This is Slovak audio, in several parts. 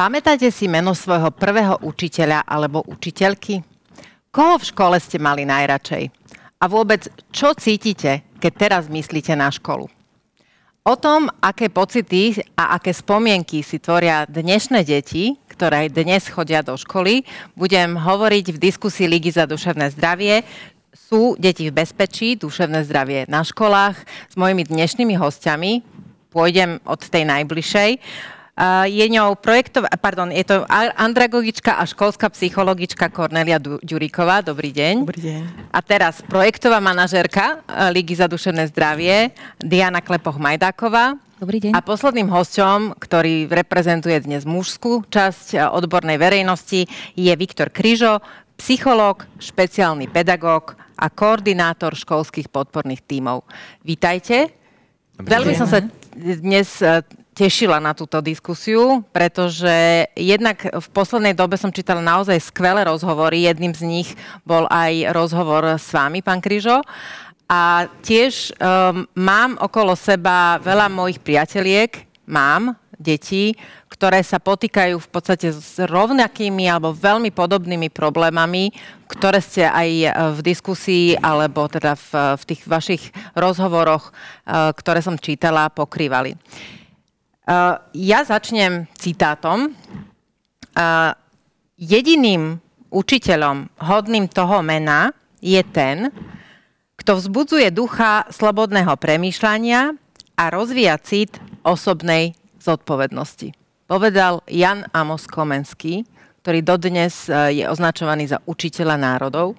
Pamätáte si meno svojho prvého učiteľa alebo učiteľky? Koho v škole ste mali najradšej? A vôbec, čo cítite, keď teraz myslíte na školu? O tom, aké pocity a aké spomienky si tvoria dnešné deti, ktoré dnes chodia do školy, budem hovoriť v diskusii Ligy za duševné zdravie. Sú deti v bezpečí, duševné zdravie na školách. S mojimi dnešnými hostiami pôjdem od tej najbližšej je ňou projektová, pardon, je to andragogička a školská psychologička Kornelia Ďuríková. Dobrý deň. Dobrý deň. A teraz projektová manažérka Ligy za duševné zdravie Diana Klepoch-Majdáková. Dobrý deň. A posledným hosťom, ktorý reprezentuje dnes mužskú časť odbornej verejnosti, je Viktor Kryžo, psychológ, špeciálny pedagóg a koordinátor školských podporných tímov. Vítajte. Veľmi som sa dnes tešila na túto diskusiu, pretože jednak v poslednej dobe som čítala naozaj skvelé rozhovory. Jedným z nich bol aj rozhovor s vami, pán Kryžo. A tiež um, mám okolo seba veľa mojich priateliek, mám deti, ktoré sa potýkajú v podstate s rovnakými alebo veľmi podobnými problémami, ktoré ste aj v diskusii alebo teda v, v tých vašich rozhovoroch, uh, ktoré som čítala, pokrývali. Uh, ja začnem citátom. Uh, jediným učiteľom hodným toho mena je ten, kto vzbudzuje ducha slobodného premýšľania a rozvíja cit osobnej zodpovednosti. Povedal Jan Amos Komenský, ktorý dodnes je označovaný za učiteľa národov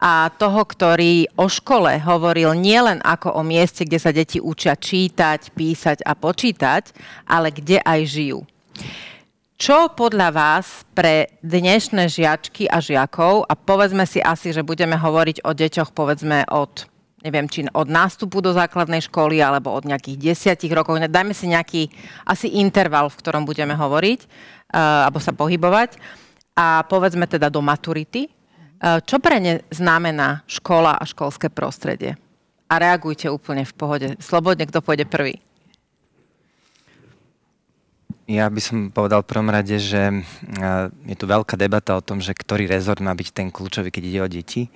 a toho, ktorý o škole hovoril nielen ako o mieste, kde sa deti učia čítať, písať a počítať, ale kde aj žijú. Čo podľa vás pre dnešné žiačky a žiakov, a povedzme si asi, že budeme hovoriť o deťoch povedzme od neviem, či od nástupu do základnej školy alebo od nejakých desiatich rokov. Dajme si nejaký asi interval, v ktorom budeme hovoriť uh, alebo sa pohybovať. A povedzme teda do maturity, čo pre ne znamená škola a školské prostredie? A reagujte úplne v pohode. Slobodne, kto pôjde prvý. Ja by som povedal v prvom rade, že eh, je tu veľká debata o tom, že ktorý rezort má byť ten kľúčový, keď ide o deti.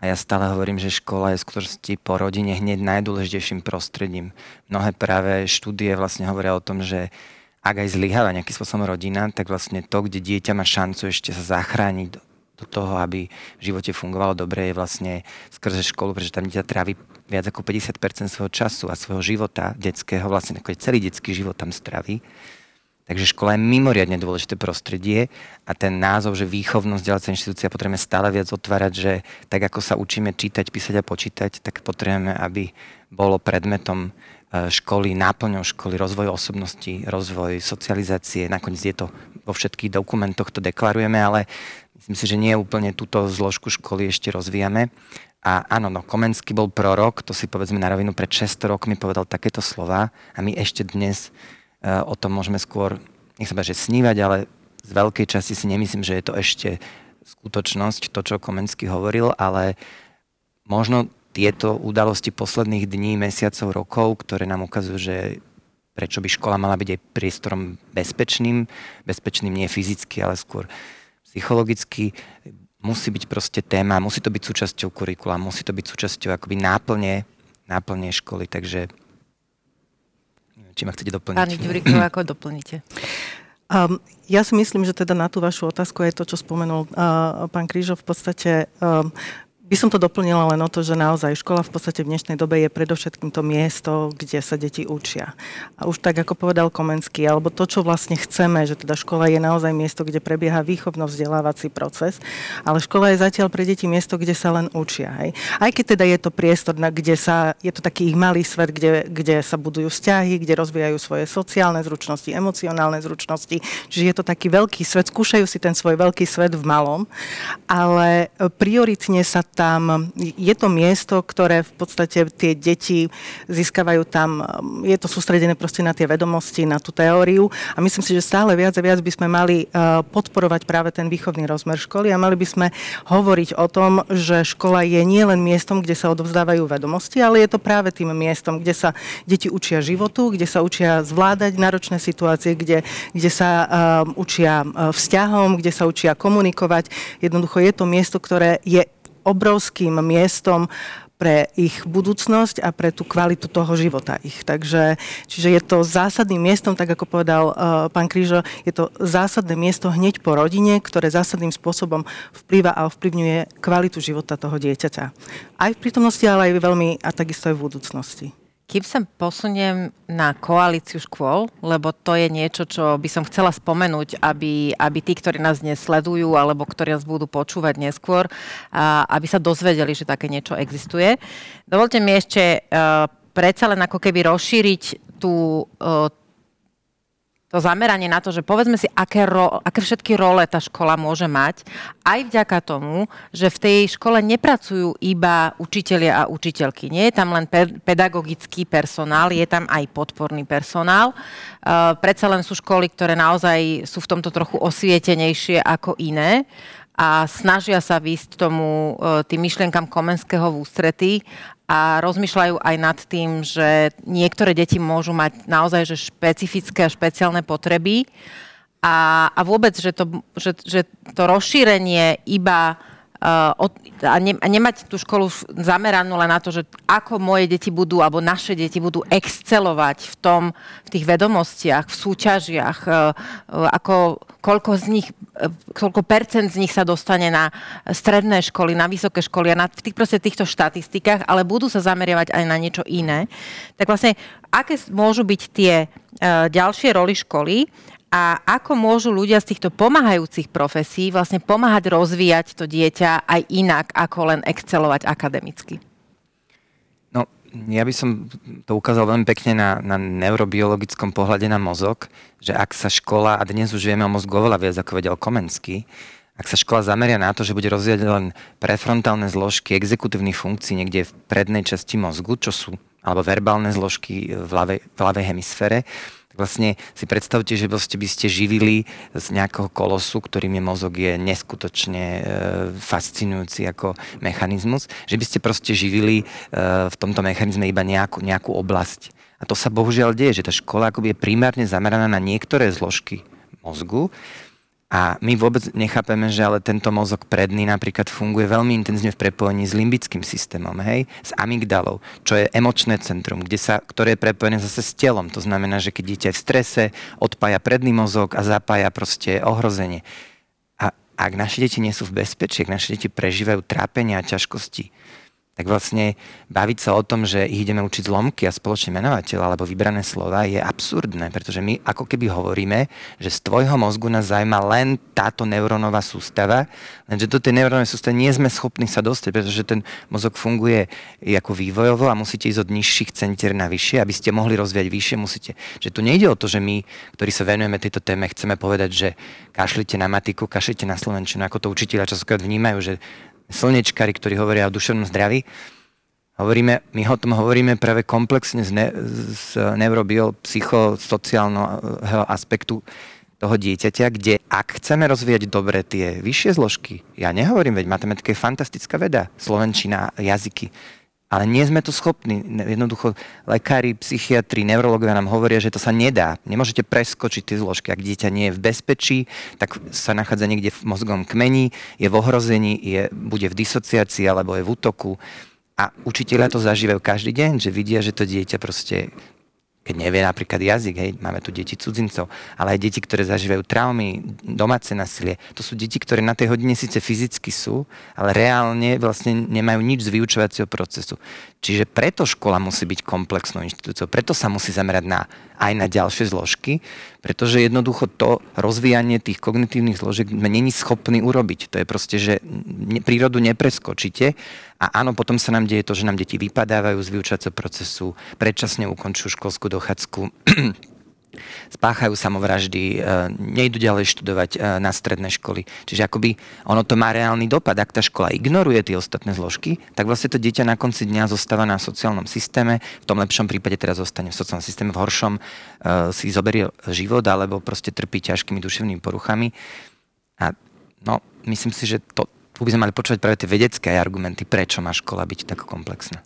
A ja stále hovorím, že škola je v skutočnosti po rodine hneď najdôležitejším prostredím. Mnohé práve štúdie vlastne hovoria o tom, že ak aj zlyháva nejakým spôsobom rodina, tak vlastne to, kde dieťa má šancu ešte sa zachrániť do toho, aby v živote fungovalo dobre, je vlastne skrze školu, pretože tam dieťa trávi viac ako 50% svojho času a svojho života detského, vlastne celý detský život tam straví. Takže škola je mimoriadne dôležité prostredie a ten názov, že výchovnosť ďalšia inštitúcia potrebujeme stále viac otvárať, že tak ako sa učíme čítať, písať a počítať, tak potrebujeme, aby bolo predmetom e, školy, náplňou školy, rozvoj osobnosti, rozvoj socializácie. Nakoniec je to vo všetkých dokumentoch, to deklarujeme, ale Myslím si, že nie úplne túto zložku školy ešte rozvíjame. A áno, no, Komenský bol prorok, to si povedzme na rovinu, pred 600 rokmi povedal takéto slova a my ešte dnes uh, o tom môžeme skôr, nech sa že snívať, ale z veľkej časti si nemyslím, že je to ešte skutočnosť, to, čo Komenský hovoril, ale možno tieto udalosti posledných dní, mesiacov, rokov, ktoré nám ukazujú, že prečo by škola mala byť aj priestorom bezpečným, bezpečným nie fyzicky, ale skôr psychologicky musí byť proste téma, musí to byť súčasťou kurikula, musí to byť súčasťou akoby náplne, náplne školy, takže či ma chcete doplniť. Pani Ďuríková, ako doplníte? Um, ja si myslím, že teda na tú vašu otázku je to, čo spomenul uh, pán Krížov. V podstate um, by som to doplnila len o to, že naozaj škola v podstate v dnešnej dobe je predovšetkým to miesto, kde sa deti učia. A už tak, ako povedal Komenský, alebo to, čo vlastne chceme, že teda škola je naozaj miesto, kde prebieha výchovno-vzdelávací proces, ale škola je zatiaľ pre deti miesto, kde sa len učia. Hej. Aj keď teda je to priestor, kde sa, je to taký ich malý svet, kde, kde sa budujú vzťahy, kde rozvíjajú svoje sociálne zručnosti, emocionálne zručnosti, čiže je to taký veľký svet, skúšajú si ten svoj veľký svet v malom, ale prioritne sa tam, je to miesto, ktoré v podstate tie deti získavajú tam, je to sústredené proste na tie vedomosti, na tú teóriu a myslím si, že stále viac a viac by sme mali podporovať práve ten výchovný rozmer školy a mali by sme hovoriť o tom, že škola je nielen miestom, kde sa odovzdávajú vedomosti, ale je to práve tým miestom, kde sa deti učia životu, kde sa učia zvládať náročné situácie, kde, kde sa uh, učia vzťahom, kde sa učia komunikovať. Jednoducho je to miesto, ktoré je obrovským miestom pre ich budúcnosť a pre tú kvalitu toho života ich. Takže, čiže je to zásadným miestom, tak ako povedal uh, pán Krížo, je to zásadné miesto hneď po rodine, ktoré zásadným spôsobom vplýva a ovplyvňuje kvalitu života toho dieťaťa. Aj v prítomnosti, ale aj veľmi a takisto aj v budúcnosti. Kým sa posuniem na koalíciu škôl, lebo to je niečo, čo by som chcela spomenúť, aby, aby tí, ktorí nás dnes sledujú alebo ktorí nás budú počúvať neskôr, a, aby sa dozvedeli, že také niečo existuje. Dovolte mi ešte uh, predsa len ako keby rozšíriť tú, uh, to zameranie na to, že povedzme si, aké, ro, aké všetky role tá škola môže mať, aj vďaka tomu, že v tej škole nepracujú iba učitelia a učiteľky. Nie je tam len pe- pedagogický personál, je tam aj podporný personál. Uh, predsa len sú školy, ktoré naozaj sú v tomto trochu osvietenejšie ako iné a snažia sa výsť tomu uh, tým myšlienkam Komenského v ústretí a rozmýšľajú aj nad tým, že niektoré deti môžu mať naozaj že špecifické a špeciálne potreby. A, a vôbec, že to, že, že to rozšírenie iba a, ne, a nemať tú školu zameranú len na to, že ako moje deti budú, alebo naše deti budú excelovať v tom, v tých vedomostiach, v súťažiach, uh, uh, ako koľko z nich, koľko percent z nich sa dostane na stredné školy, na vysoké školy a na tých, proste týchto štatistikách, ale budú sa zameriavať aj na niečo iné. Tak vlastne, aké môžu byť tie ďalšie roli školy a ako môžu ľudia z týchto pomáhajúcich profesí vlastne pomáhať rozvíjať to dieťa aj inak, ako len excelovať akademicky? No, ja by som to ukázal veľmi pekne na, na neurobiologickom pohľade na mozog, že ak sa škola, a dnes už vieme o mozgu oveľa viac, ako vedel Komenský, ak sa škola zameria na to, že bude rozvíjať len prefrontálne zložky exekutívnych funkcií niekde v prednej časti mozgu, čo sú, alebo verbálne zložky v ľavej, v ľavej hemisfére, vlastne si predstavte, že by ste živili z nejakého kolosu, ktorým je mozog, je neskutočne e, fascinujúci ako mechanizmus, že by ste proste živili e, v tomto mechanizme iba nejakú, nejakú oblasť. A to sa bohužiaľ deje, že tá škola akoby je primárne zameraná na niektoré zložky mozgu, a my vôbec nechápeme, že ale tento mozog predný napríklad funguje veľmi intenzívne v prepojení s limbickým systémom, hej, s amygdalou, čo je emočné centrum, kde sa, ktoré je prepojené zase s telom. To znamená, že keď dieťa je v strese, odpája predný mozog a zapája proste ohrozenie. A ak naše deti nie sú v bezpečí, ak naše deti prežívajú trápenia a ťažkosti, tak vlastne baviť sa o tom, že ich ideme učiť zlomky a spoločný menovateľ alebo vybrané slova je absurdné, pretože my ako keby hovoríme, že z tvojho mozgu nás zaujíma len táto neurónová sústava, lenže do tej neurónovej sústavy nie sme schopní sa dostať, pretože ten mozog funguje ako vývojovo a musíte ísť od nižších centier na vyššie, aby ste mohli rozvíjať vyššie, musíte. Že tu nejde o to, že my, ktorí sa venujeme tejto téme, chceme povedať, že kašlite na matiku, kašlite na slovenčinu, ako to učiteľa častokrát vnímajú, že slnečkári, ktorí hovoria o duševnom zdraví. Hovoríme, my o tom hovoríme práve komplexne z, ne, z neurobiopsychosociálneho aspektu toho dieťaťa, kde ak chceme rozvíjať dobre tie vyššie zložky, ja nehovorím, veď matematika je fantastická veda, slovenčina, jazyky, ale nie sme to schopní. Jednoducho lekári, psychiatri, neurologovia nám hovoria, že to sa nedá. Nemôžete preskočiť tie zložky. Ak dieťa nie je v bezpečí, tak sa nachádza niekde v mozgovom kmeni, je v ohrození, je, bude v disociácii alebo je v útoku. A učiteľia to zažívajú každý deň, že vidia, že to dieťa proste keď nevie napríklad jazyk, hej, máme tu deti cudzincov, ale aj deti, ktoré zažívajú traumy, domáce násilie. To sú deti, ktoré na tej hodine síce fyzicky sú, ale reálne vlastne nemajú nič z vyučovacieho procesu. Čiže preto škola musí byť komplexnou inštitúciou, preto sa musí zamerať na, aj na ďalšie zložky, pretože jednoducho to rozvíjanie tých kognitívnych zložiek není schopný urobiť. To je proste, že prírodu nepreskočíte a áno, potom sa nám deje to, že nám deti vypadávajú z vyučovacieho procesu, predčasne ukončujú školskú dochádzku, spáchajú samovraždy, e, nejdu ďalej študovať e, na stredné školy. Čiže akoby ono to má reálny dopad. Ak tá škola ignoruje tie ostatné zložky, tak vlastne to dieťa na konci dňa zostáva na sociálnom systéme, v tom lepšom prípade teraz zostane v sociálnom systéme, v horšom e, si zoberie život alebo proste trpí ťažkými duševnými poruchami. A no, myslím si, že to, tu by sme mali počúvať práve tie vedecké argumenty, prečo má škola byť tak komplexná.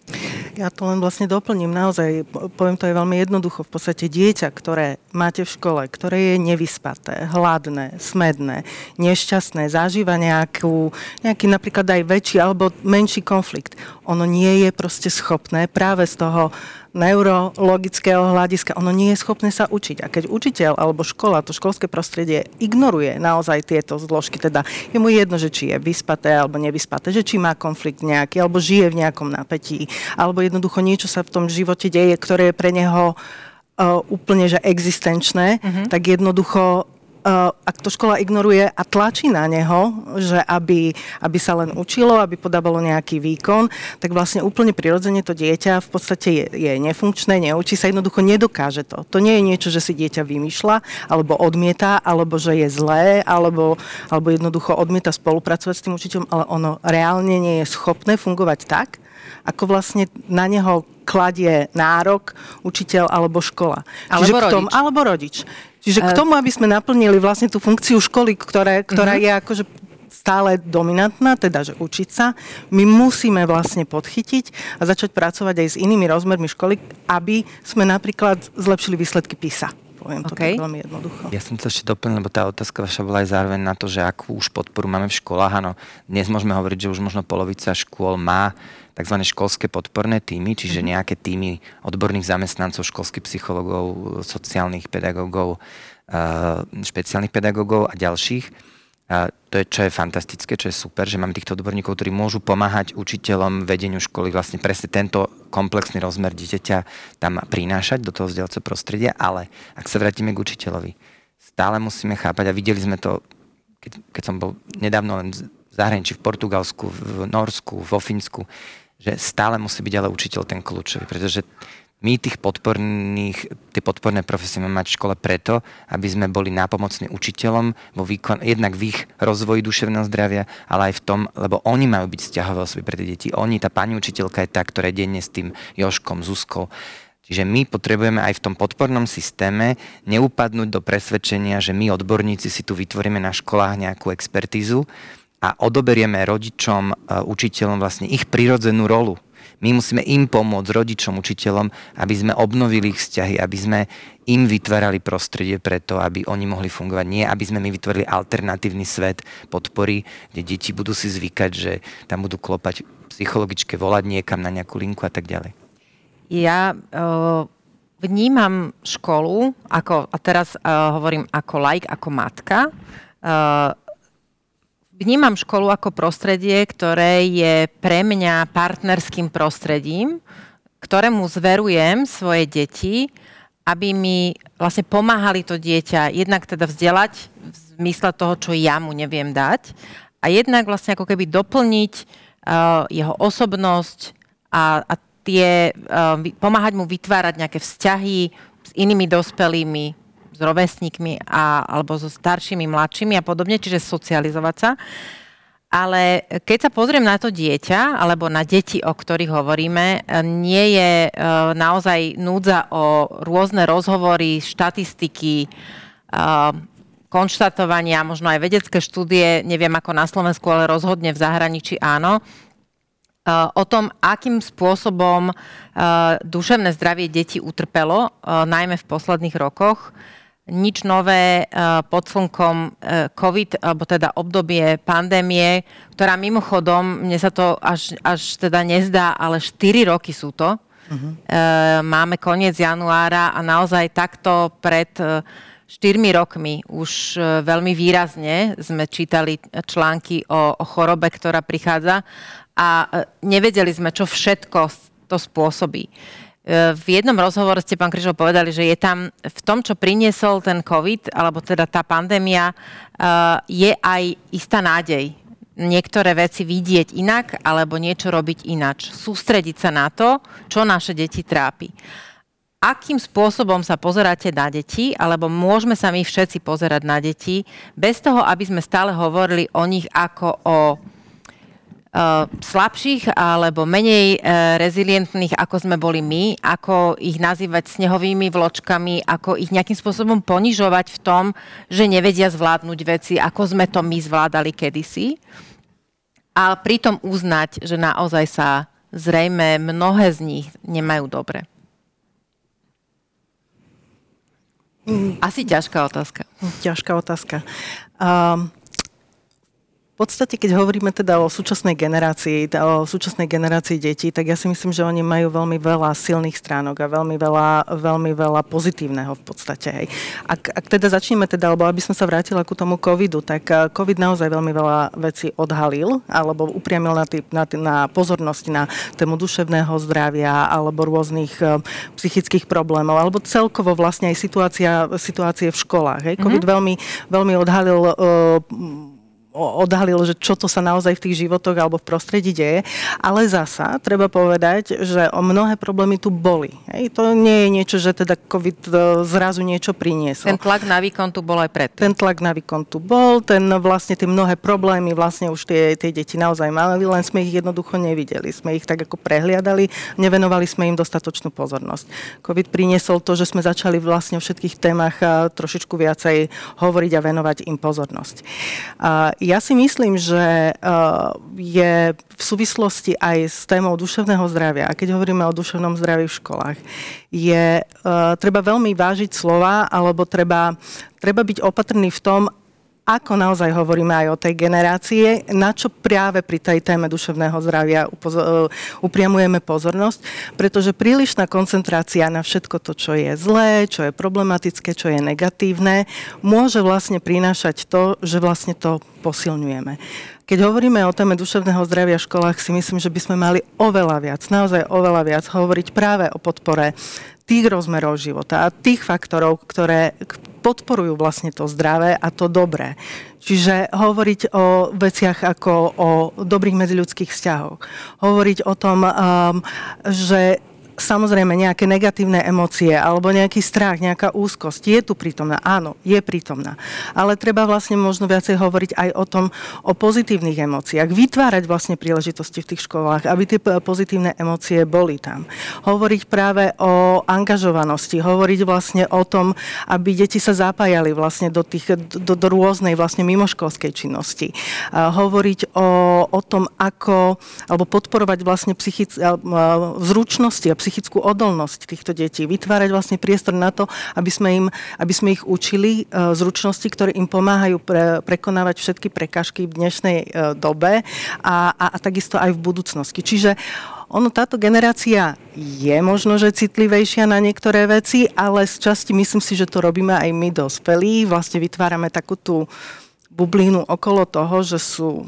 Ja to len vlastne doplním. Naozaj, poviem to je veľmi jednoducho. V podstate dieťa, ktoré máte v škole, ktoré je nevyspaté, hladné, smedné, nešťastné, zažíva nejakú, nejaký napríklad aj väčší alebo menší konflikt, ono nie je proste schopné práve z toho neurologického hľadiska, ono nie je schopné sa učiť. A keď učiteľ alebo škola, to školské prostredie ignoruje naozaj tieto zložky, teda je mu jedno, že či je vyspaté alebo nevyspaté, že či má konflikt nejaký, alebo žije v nejakom napätí, alebo jednoducho niečo sa v tom živote deje, ktoré je pre neho uh, úplne že existenčné, uh-huh. tak jednoducho ak to škola ignoruje a tlačí na neho, že aby, aby sa len učilo, aby podávalo nejaký výkon, tak vlastne úplne prirodzene to dieťa v podstate je, je nefunkčné, neučí sa, jednoducho nedokáže to. To nie je niečo, že si dieťa vymýšľa, alebo odmieta, alebo že je zlé, alebo, alebo jednoducho odmieta spolupracovať s tým učiteľom, ale ono reálne nie je schopné fungovať tak, ako vlastne na neho kladie nárok učiteľ alebo škola. Alebo Čiže rodič. Tom, alebo rodič. Čiže k tomu, aby sme naplnili vlastne tú funkciu školy, ktoré, ktorá uh-huh. je akože stále dominantná, teda že učiť sa, my musíme vlastne podchytiť a začať pracovať aj s inými rozmermi školy, aby sme napríklad zlepšili výsledky PISA. Poviem okay. to veľmi jednoducho. Ja som to ešte doplnil, lebo tá otázka vaša bola aj zároveň na to, že akú už podporu máme v školách. Áno, dnes môžeme hovoriť, že už možno polovica škôl má tzv. školské podporné týmy, čiže mhm. nejaké týmy odborných zamestnancov, školských psychologov, sociálnych pedagógov, špeciálnych pedagógov a ďalších. A to je, čo je fantastické, čo je super, že máme týchto odborníkov, ktorí môžu pomáhať učiteľom vedeniu školy vlastne presne tento komplexný rozmer dieťaťa tam prinášať do toho vzdelacieho prostredia, ale ak sa vrátime k učiteľovi, stále musíme chápať a videli sme to, keď, keď som bol nedávno len v zahraničí, v Portugalsku, v Norsku, vo Fínsku, že stále musí byť ale učiteľ ten kľúčový, pretože my tých podporných, tie podporné profesie máme mať v škole preto, aby sme boli nápomocní učiteľom vo výkon, jednak v ich rozvoji duševného zdravia, ale aj v tom, lebo oni majú byť vzťahové osoby pre tie deti. Oni, tá pani učiteľka je tá, ktorá je denne s tým Joškom, Zuzkou. Čiže my potrebujeme aj v tom podpornom systéme neupadnúť do presvedčenia, že my odborníci si tu vytvoríme na školách nejakú expertízu, a odoberieme rodičom, e, učiteľom vlastne ich prirodzenú rolu. My musíme im pomôcť, rodičom, učiteľom, aby sme obnovili ich vzťahy, aby sme im vytvárali prostredie preto, aby oni mohli fungovať. Nie, aby sme my vytvorili alternatívny svet podpory, kde deti budú si zvykať, že tam budú klopať psychologičke, volať niekam na nejakú linku a tak ďalej. Ja uh, vnímam školu, ako, a teraz uh, hovorím ako like, ako matka, uh, Vnímam školu ako prostredie, ktoré je pre mňa partnerským prostredím, ktorému zverujem svoje deti, aby mi vlastne pomáhali to dieťa jednak teda vzdelať v zmysle toho, čo ja mu neviem dať a jednak vlastne ako keby doplniť uh, jeho osobnosť a, a tie, uh, pomáhať mu vytvárať nejaké vzťahy s inými dospelými, s rovesníkmi a, alebo so staršími, mladšími a podobne, čiže socializovať sa. Ale keď sa pozriem na to dieťa, alebo na deti, o ktorých hovoríme, nie je e, naozaj núdza o rôzne rozhovory, štatistiky, e, konštatovania, možno aj vedecké štúdie, neviem ako na Slovensku, ale rozhodne v zahraničí áno, e, o tom, akým spôsobom duševné zdravie detí utrpelo, najmä v posledných rokoch nič nové uh, pod slnkom uh, COVID, alebo teda obdobie pandémie, ktorá mimochodom, mne sa to až, až teda nezdá, ale 4 roky sú to. Uh-huh. Uh, máme koniec januára a naozaj takto pred uh, 4 rokmi už veľmi výrazne sme čítali články o, o chorobe, ktorá prichádza a nevedeli sme, čo všetko to spôsobí. Uh, v jednom rozhovore ste, pán Križov, povedali, že je tam v tom, čo priniesol ten COVID, alebo teda tá pandémia, eh, je aj istá nádej. Niektoré veci vidieť inak, alebo niečo robiť inač. Sústrediť sa na to, čo naše deti trápi. akým spôsobom sa pozeráte na deti, alebo môžeme sa my všetci pozerať na deti, bez toho, aby sme stále hovorili o nich ako o slabších alebo menej uh, rezilientných, ako sme boli my, ako ich nazývať snehovými vločkami, ako ich nejakým spôsobom ponižovať v tom, že nevedia zvládnuť veci, ako sme to my zvládali kedysi. A pritom uznať, že naozaj sa zrejme mnohé z nich nemajú dobre. Asi ťažká otázka. Ťažká otázka. Um, v podstate, keď hovoríme teda o súčasnej generácii, o súčasnej generácii detí, tak ja si myslím, že oni majú veľmi veľa silných stránok a veľmi veľa, veľmi veľa pozitívneho v podstate. Hej. Ak, ak teda začneme teda, alebo aby som sa vrátila ku tomu covidu, tak eh, covid naozaj veľmi veľa vecí odhalil, alebo upriamil na, tý, na, tý, na pozornosť na tému duševného zdravia, alebo rôznych uh, psychických problémov, alebo celkovo vlastne aj situácia, situácie v školách. Hej. Covid mm-hmm. veľmi, veľmi odhalil uh, odhalil, že čo to sa naozaj v tých životoch alebo v prostredí deje. Ale zasa treba povedať, že o mnohé problémy tu boli. Hej, to nie je niečo, že teda COVID e, zrazu niečo priniesol. Ten tlak na výkon tu bol aj predtým. Ten tlak na výkon tu bol, ten vlastne tie mnohé problémy vlastne už tie, tie deti naozaj mali, len sme ich jednoducho nevideli. Sme ich tak ako prehliadali, nevenovali sme im dostatočnú pozornosť. COVID priniesol to, že sme začali vlastne o všetkých témach e, trošičku viacej hovoriť a venovať im pozornosť. A ja si myslím, že eh, je v súvislosti aj s témou duševného zdravia, a keď hovoríme o duševnom zdraví v školách, je eh, treba veľmi vážiť slova, alebo treba, treba byť opatrný v tom, ako naozaj hovoríme aj o tej generácie, na čo práve pri tej téme duševného zdravia upozo- upriamujeme pozornosť, pretože prílišná koncentrácia na všetko to, čo je zlé, čo je problematické, čo je negatívne, môže vlastne prinášať to, že vlastne to posilňujeme. Keď hovoríme o téme duševného zdravia v školách, si myslím, že by sme mali oveľa viac, naozaj oveľa viac hovoriť práve o podpore tých rozmerov života a tých faktorov, ktoré podporujú vlastne to zdravé a to dobré. Čiže hovoriť o veciach ako o dobrých medziľudských vzťahoch. Hovoriť o tom, um, že samozrejme nejaké negatívne emócie alebo nejaký strach, nejaká úzkosť je tu prítomná. Áno, je prítomná. Ale treba vlastne možno viacej hovoriť aj o tom, o pozitívnych emóciách. Vytvárať vlastne príležitosti v tých školách, aby tie pozitívne emócie boli tam. Hovoriť práve o angažovanosti, hovoriť vlastne o tom, aby deti sa zapájali vlastne do, tých, do, do rôznej vlastne mimoškolskej činnosti. Hovoriť o, o tom, ako, alebo podporovať vlastne psychic, zručnosti a psychickú odolnosť týchto detí, vytvárať vlastne priestor na to, aby sme, im, aby sme ich učili uh, zručnosti, ktoré im pomáhajú pre, prekonávať všetky prekažky v dnešnej uh, dobe a, a, a takisto aj v budúcnosti. Čiže ono, táto generácia je možno, že citlivejšia na niektoré veci, ale z časti myslím si, že to robíme aj my dospelí. Vlastne vytvárame takú tú bublinu okolo toho, že sú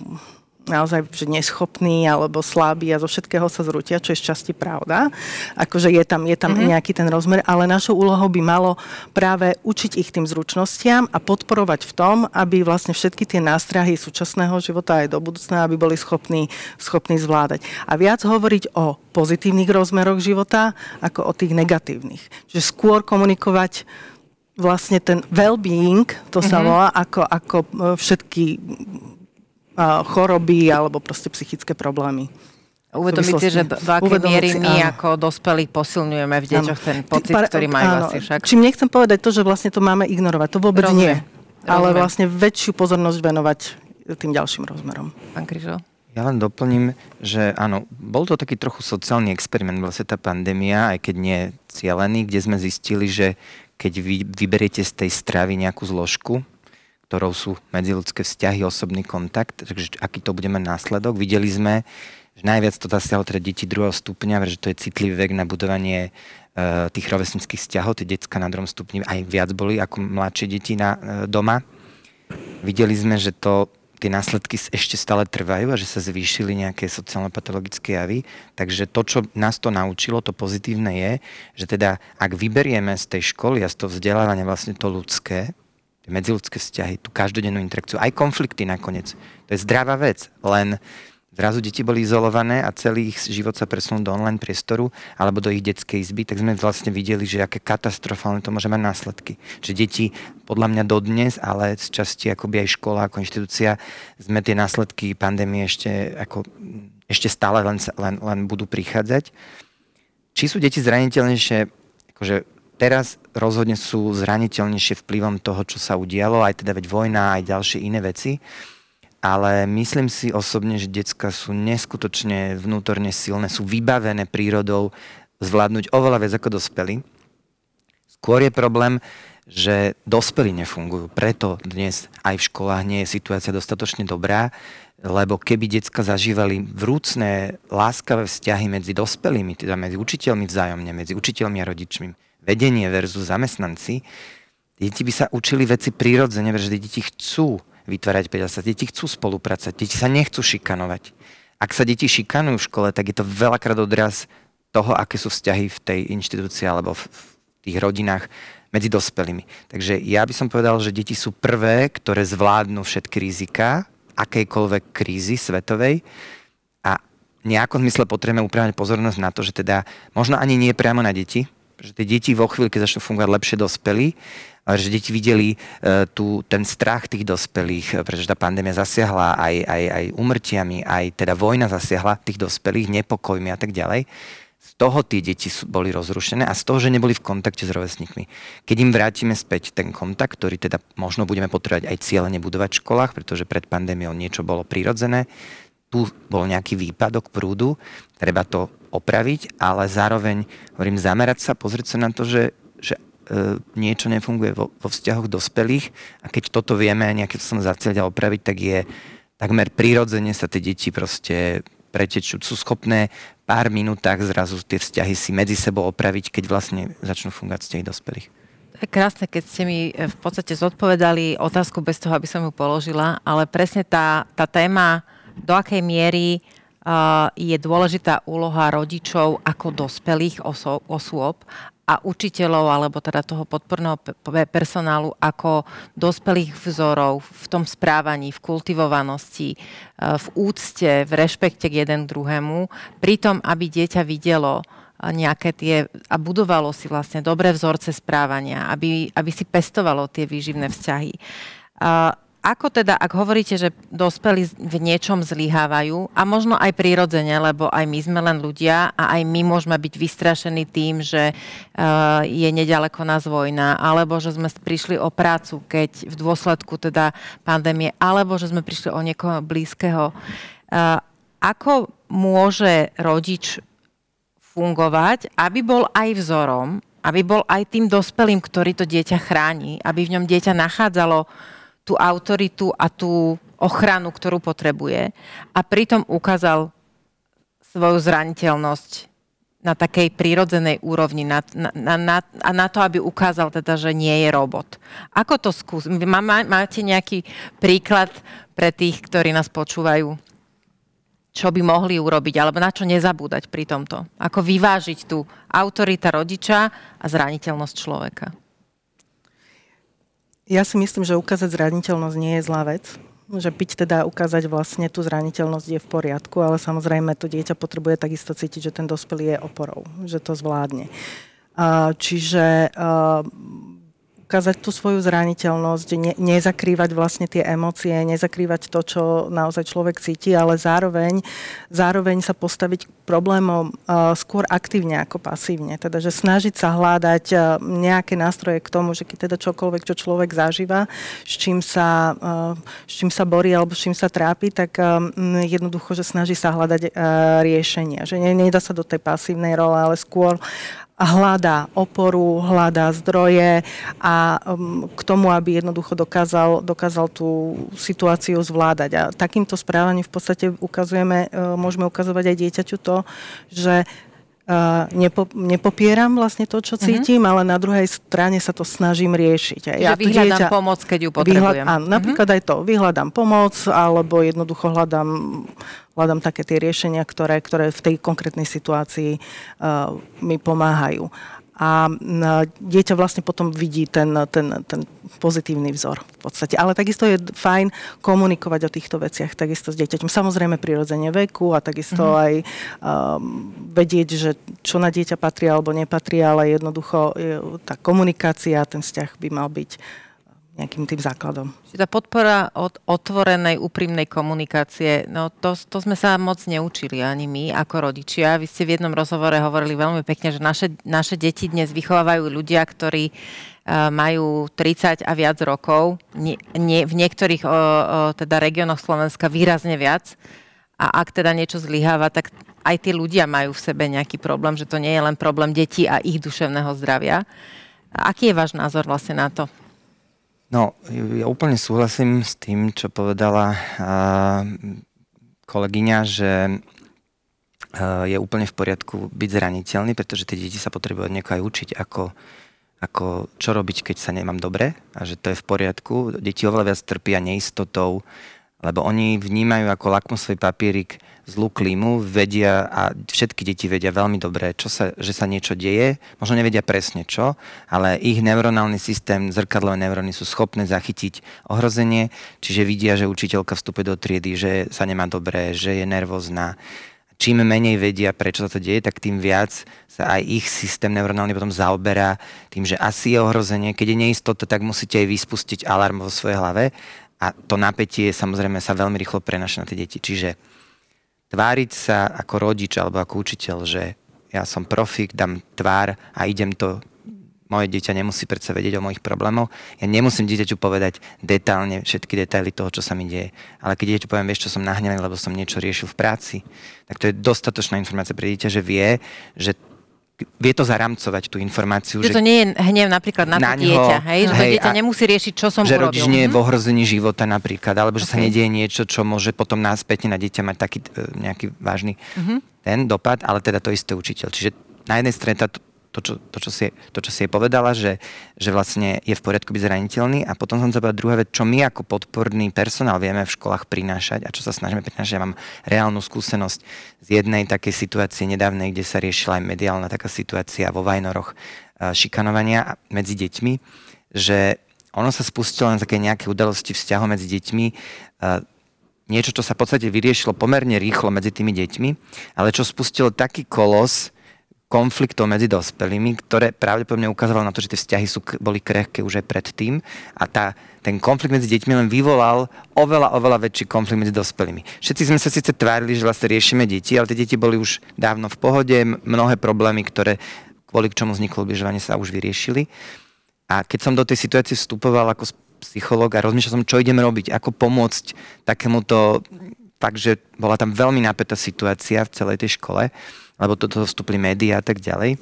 naozaj že neschopní alebo slabí a zo všetkého sa zrutia, čo je z časti pravda. Akože je tam, je tam mm-hmm. nejaký ten rozmer, ale našou úlohou by malo práve učiť ich tým zručnostiam a podporovať v tom, aby vlastne všetky tie nástrahy súčasného života aj do budúcna, aby boli schopní, schopní zvládať. A viac hovoriť o pozitívnych rozmeroch života ako o tých negatívnych. Že skôr komunikovať vlastne ten well-being, to sa mhm. volá, ako, ako e, všetky choroby alebo proste psychické problémy. Uvedomiť si, že do akej miery my áno. ako dospelí posilňujeme v deťoch ten pocit, Par, ktorý majú áno. asi však. Čím nechcem povedať to, že vlastne to máme ignorovať, to vôbec Rozumiem. nie. Rozumiem. Ale vlastne väčšiu pozornosť venovať tým ďalším rozmerom. Pán Kryžo? Ja len doplním, že áno, bol to taký trochu sociálny experiment, vlastne tá pandémia, aj keď nie cielený, kde sme zistili, že keď vy vyberiete z tej stravy nejakú zložku, ktorou sú medziludské vzťahy, osobný kontakt, takže aký to budeme následok. Videli sme, že najviac to zasiahlo teda deti druhého stupňa, že to je citlivý vek na budovanie uh, tých rovesnických vzťahov, tie detská na druhom stupni aj viac boli ako mladšie deti na, uh, doma. Videli sme, že to tie následky ešte stále trvajú a že sa zvýšili nejaké sociálno-patologické javy. Takže to, čo nás to naučilo, to pozitívne je, že teda ak vyberieme z tej školy a z toho vzdelávania vlastne to ľudské, medziludské vzťahy, tú každodennú interakciu, aj konflikty nakoniec. To je zdravá vec, len zrazu deti boli izolované a celý ich život sa presunul do online priestoru alebo do ich detskej izby, tak sme vlastne videli, že aké katastrofálne to môže mať následky. Že deti, podľa mňa dodnes, ale z časti akoby aj škola ako inštitúcia, sme tie následky pandémie ešte, ako, ešte stále len, len, len budú prichádzať. Či sú deti zraniteľnejšie, akože teraz rozhodne sú zraniteľnejšie vplyvom toho, čo sa udialo, aj teda veď vojna, aj ďalšie iné veci ale myslím si osobne, že decka sú neskutočne vnútorne silné, sú vybavené prírodou zvládnuť oveľa viac ako dospelí. Skôr je problém, že dospelí nefungujú. Preto dnes aj v školách nie je situácia dostatočne dobrá, lebo keby decka zažívali vrúcné, láskavé vzťahy medzi dospelými, teda medzi učiteľmi vzájomne, medzi učiteľmi a rodičmi, vedenie versus zamestnanci, deti by sa učili veci prírodzene, pretože deti chcú vytvárať sa Deti chcú spolupracovať, deti sa nechcú šikanovať. Ak sa deti šikanujú v škole, tak je to veľakrát odraz toho, aké sú vzťahy v tej inštitúcii alebo v tých rodinách medzi dospelými. Takže ja by som povedal, že deti sú prvé, ktoré zvládnu všetky rizika, akejkoľvek krízy svetovej a nejakom zmysle potrebujeme upravať pozornosť na to, že teda možno ani nie priamo na deti, že tie deti vo chvíli, keď začnú fungovať lepšie dospelí, že deti videli uh, tu, ten strach tých dospelých, pretože tá pandémia zasiahla aj, aj, aj umrtiami, aj teda vojna zasiahla tých dospelých, nepokojmi a tak ďalej. Z toho tie deti boli rozrušené a z toho, že neboli v kontakte s rovesníkmi. Keď im vrátime späť ten kontakt, ktorý teda možno budeme potrebovať aj cieľene budovať v školách, pretože pred pandémiou niečo bolo prirodzené, tu bol nejaký výpadok prúdu, treba to opraviť, ale zároveň, hovorím, zamerať sa, pozrieť sa na to, že, že e, niečo nefunguje vo, vo vzťahoch dospelých a keď toto vieme nejakým som zacieliť a opraviť, tak je takmer prirodzene sa tie deti proste pretečú. Sú schopné pár minútach zrazu tie vzťahy si medzi sebou opraviť, keď vlastne začnú fungovať vzťahy dospelých. To krásne, keď ste mi e, v podstate zodpovedali otázku bez toho, aby som ju položila, ale presne tá, tá téma, do akej miery je dôležitá úloha rodičov ako dospelých oso- osôb a učiteľov alebo teda toho podporného personálu ako dospelých vzorov v tom správaní, v kultivovanosti, e, v úcte, v rešpekte k jeden druhému, pritom, aby dieťa videlo e, nejaké tie a budovalo si vlastne dobré vzorce správania, aby, aby si pestovalo tie výživné vzťahy. Ako teda, ak hovoríte, že dospelí v niečom zlyhávajú, a možno aj prirodzene, lebo aj my sme len ľudia a aj my môžeme byť vystrašení tým, že uh, je nedaleko nás vojna, alebo že sme prišli o prácu, keď v dôsledku teda pandémie, alebo že sme prišli o niekoho blízkeho. Uh, ako môže rodič fungovať, aby bol aj vzorom, aby bol aj tým dospelým, ktorý to dieťa chráni, aby v ňom dieťa nachádzalo tú autoritu a tú ochranu, ktorú potrebuje a pritom ukázal svoju zraniteľnosť na takej prírodzenej úrovni na, na, na, a na to, aby ukázal teda, že nie je robot. Ako to skús? Má, máte nejaký príklad pre tých, ktorí nás počúvajú? Čo by mohli urobiť, alebo na čo nezabúdať pri tomto? Ako vyvážiť tú autorita rodiča a zraniteľnosť človeka? Ja si myslím, že ukázať zraniteľnosť nie je zlá vec. Že byť teda ukázať vlastne tú zraniteľnosť je v poriadku, ale samozrejme to dieťa potrebuje takisto cítiť, že ten dospelý je oporou, že to zvládne. Čiže ukázať tú svoju zraniteľnosť, ne, nezakrývať vlastne tie emócie, nezakrývať to, čo naozaj človek cíti, ale zároveň, zároveň sa postaviť k problémom uh, skôr aktívne ako pasívne. Teda, že snažiť sa hľadať uh, nejaké nástroje k tomu, že keď teda čokoľvek, čo človek zažíva, s čím sa, uh, s čím sa borí alebo s čím sa trápi, tak um, jednoducho, že snaží sa hľadať uh, riešenia. Že nedá sa do tej pasívnej role, ale skôr hľadá oporu, hľadá zdroje a um, k tomu, aby jednoducho dokázal, dokázal tú situáciu zvládať. A takýmto správaním v podstate ukazujeme, uh, môžeme ukazovať aj dieťaťu to, že Uh, nepo, nepopieram vlastne to, čo mhm. cítim, uh-huh. ale na druhej strane sa to snažím riešiť. ja vyhľadám dieťa, pomoc, keď ju potrebujem. Vyhľad, áno, napríklad uh-huh. aj to, vyhľadám pomoc, alebo jednoducho hľadám hľadám také tie riešenia, ktoré, ktoré v tej konkrétnej situácii uh, mi pomáhajú. A dieťa vlastne potom vidí ten, ten, ten pozitívny vzor v podstate. Ale takisto je fajn komunikovať o týchto veciach takisto s dieťaťom. Samozrejme prirodzene veku a takisto mm-hmm. aj um, vedieť, že čo na dieťa patrí alebo nepatrí, ale jednoducho tá komunikácia, ten vzťah by mal byť nejakým tým základom. Čiže tá podpora od otvorenej, úprimnej komunikácie, no to, to sme sa moc neučili ani my ako rodičia. Vy ste v jednom rozhovore hovorili veľmi pekne, že naše, naše deti dnes vychovávajú ľudia, ktorí uh, majú 30 a viac rokov, nie, nie, v niektorých uh, uh, teda regiónoch Slovenska výrazne viac. A ak teda niečo zlyháva, tak aj tí ľudia majú v sebe nejaký problém, že to nie je len problém detí a ich duševného zdravia. Aký je váš názor vlastne na to? No, ja úplne súhlasím s tým, čo povedala kolegyňa, že je úplne v poriadku byť zraniteľný, pretože tie deti sa potrebujú od niekoho aj učiť, ako, ako čo robiť, keď sa nemám dobre a že to je v poriadku. Deti oveľa viac trpia neistotou, lebo oni vnímajú ako lakmusový papierik zlú klímu, vedia a všetky deti vedia veľmi dobre, čo sa, že sa niečo deje, možno nevedia presne čo, ale ich neuronálny systém, zrkadlové neuróny sú schopné zachytiť ohrozenie, čiže vidia, že učiteľka vstupuje do triedy, že sa nemá dobre, že je nervózna. Čím menej vedia, prečo sa to deje, tak tým viac sa aj ich systém neuronálny potom zaoberá tým, že asi je ohrozenie. Keď je neistota, tak musíte aj vyspustiť alarm vo svojej hlave a to napätie samozrejme sa veľmi rýchlo prenaša na tie deti. Čiže tváriť sa ako rodič alebo ako učiteľ, že ja som profik, dám tvár a idem to moje dieťa nemusí predsa vedieť o mojich problémoch. Ja nemusím dieťaťu povedať detálne všetky detaily toho, čo sa mi deje. Ale keď dieťaťu poviem, vieš, čo som nahnevaný, lebo som niečo riešil v práci, tak to je dostatočná informácia pre dieťa, že vie, že vie to zaramcovať tú informáciu. Že, že to nie je hnev napríklad na, na to dieťa, hej? Že hej, to dieťa nemusí riešiť, čo som že urobil. rodič nie je v mhm. ohrození života napríklad, alebo že okay. sa nedieje niečo, čo môže potom náspäť na dieťa mať taký e, nejaký vážny uh-huh. ten dopad, ale teda to isté učiteľ. Čiže na jednej strane tá, to, čo, to, čo, si, to, čo si jej povedala, že, že vlastne je v poriadku byť zraniteľný. A potom som povedať druhá vec, čo my ako podporný personál vieme v školách prinášať a čo sa snažíme prinášať. Ja mám reálnu skúsenosť z jednej takej situácie nedávnej, kde sa riešila aj mediálna taká situácia vo Vajnoroch šikanovania medzi deťmi, že ono sa spustilo na také nejaké udalosti vzťahov medzi deťmi, niečo, čo sa v podstate vyriešilo pomerne rýchlo medzi tými deťmi, ale čo spustilo taký kolos konfliktov medzi dospelými, ktoré pravdepodobne ukázalo na to, že tie vzťahy sú, boli krehké už aj predtým a tá, ten konflikt medzi deťmi len vyvolal oveľa, oveľa väčší konflikt medzi dospelými. Všetci sme sa síce tvárili, že vlastne riešime deti, ale tie deti boli už dávno v pohode, mnohé problémy, ktoré kvôli k čomu vzniklo ubližovanie sa už vyriešili. A keď som do tej situácie vstupoval ako psychológ a rozmýšľal som, čo idem robiť, ako pomôcť takémuto, takže bola tam veľmi napätá situácia v celej tej škole, lebo do toho vstúpli médiá a tak ďalej,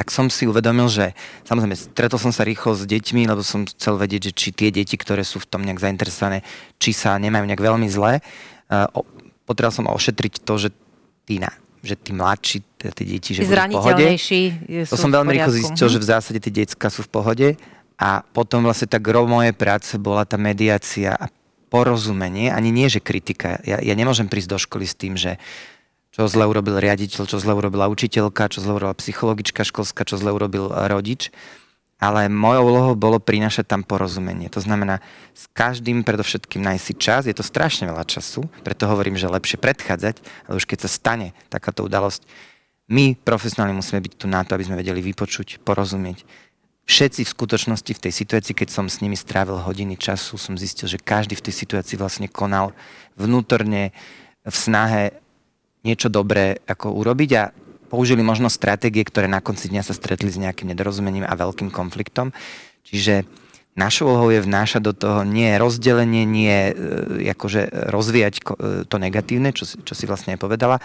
tak som si uvedomil, že samozrejme stretol som sa rýchlo s deťmi, lebo som chcel vedieť, že či tie deti, ktoré sú v tom nejak zainteresované, či sa nemajú nejak veľmi zle. Potreboval som ošetriť to, že tí, na, že tí mladší, teda tí deti, že budú v pohode. To som veľmi rýchlo zistil, že v zásade tie decka sú v pohode. A potom vlastne tá gro mojej práce bola tá mediácia a porozumenie, ani nie, že kritika. Ja, ja nemôžem prísť do školy s tým, že čo zle urobil riaditeľ, čo zle urobila učiteľka, čo zle urobila psychologička školská, čo zle urobil rodič. Ale mojou úlohou bolo prinašať tam porozumenie. To znamená, s každým predovšetkým nájsť si čas, je to strašne veľa času, preto hovorím, že lepšie predchádzať, ale už keď sa stane takáto udalosť, my profesionálne musíme byť tu na to, aby sme vedeli vypočuť, porozumieť. Všetci v skutočnosti v tej situácii, keď som s nimi strávil hodiny času, som zistil, že každý v tej situácii vlastne konal vnútorne v snahe niečo dobré ako urobiť a použili možno stratégie, ktoré na konci dňa sa stretli s nejakým nedorozumením a veľkým konfliktom. Čiže našou úlohou je vnášať do toho nie rozdelenie, nie akože rozvíjať e, to negatívne, čo, čo si vlastne aj povedala,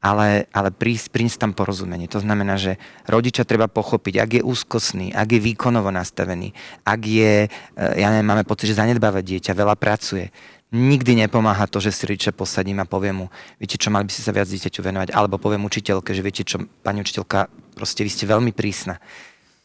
ale, ale prísť, prísť tam porozumenie. To znamená, že rodiča treba pochopiť, ak je úzkostný, ak je výkonovo nastavený, ak je, e, ja neviem, máme pocit, že zanedbáva dieťa, veľa pracuje, nikdy nepomáha to, že si rodiča posadím a poviem mu, viete čo, mali by ste sa viac dieťaťu venovať, alebo poviem učiteľke, že viete čo, pani učiteľka, proste vy ste veľmi prísna.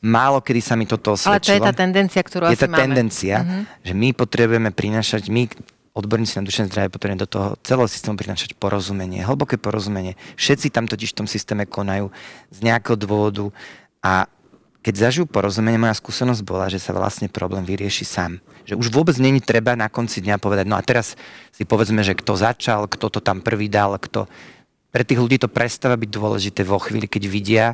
Málo kedy sa mi toto osvedčilo. Ale to je tá tendencia, ktorú je asi tá máme. tendencia, uh-huh. že my potrebujeme prinašať, my odborníci na duševné zdravie potrebujeme do toho celého systému prinašať porozumenie, hlboké porozumenie. Všetci tam totiž v tom systéme konajú z nejakého dôvodu a keď zažijú porozumenie, moja skúsenosť bola, že sa vlastne problém vyrieši sám. Že už vôbec není treba na konci dňa povedať, no a teraz si povedzme, že kto začal, kto to tam prvý dal, kto pre tých ľudí to prestáva byť dôležité vo chvíli, keď vidia,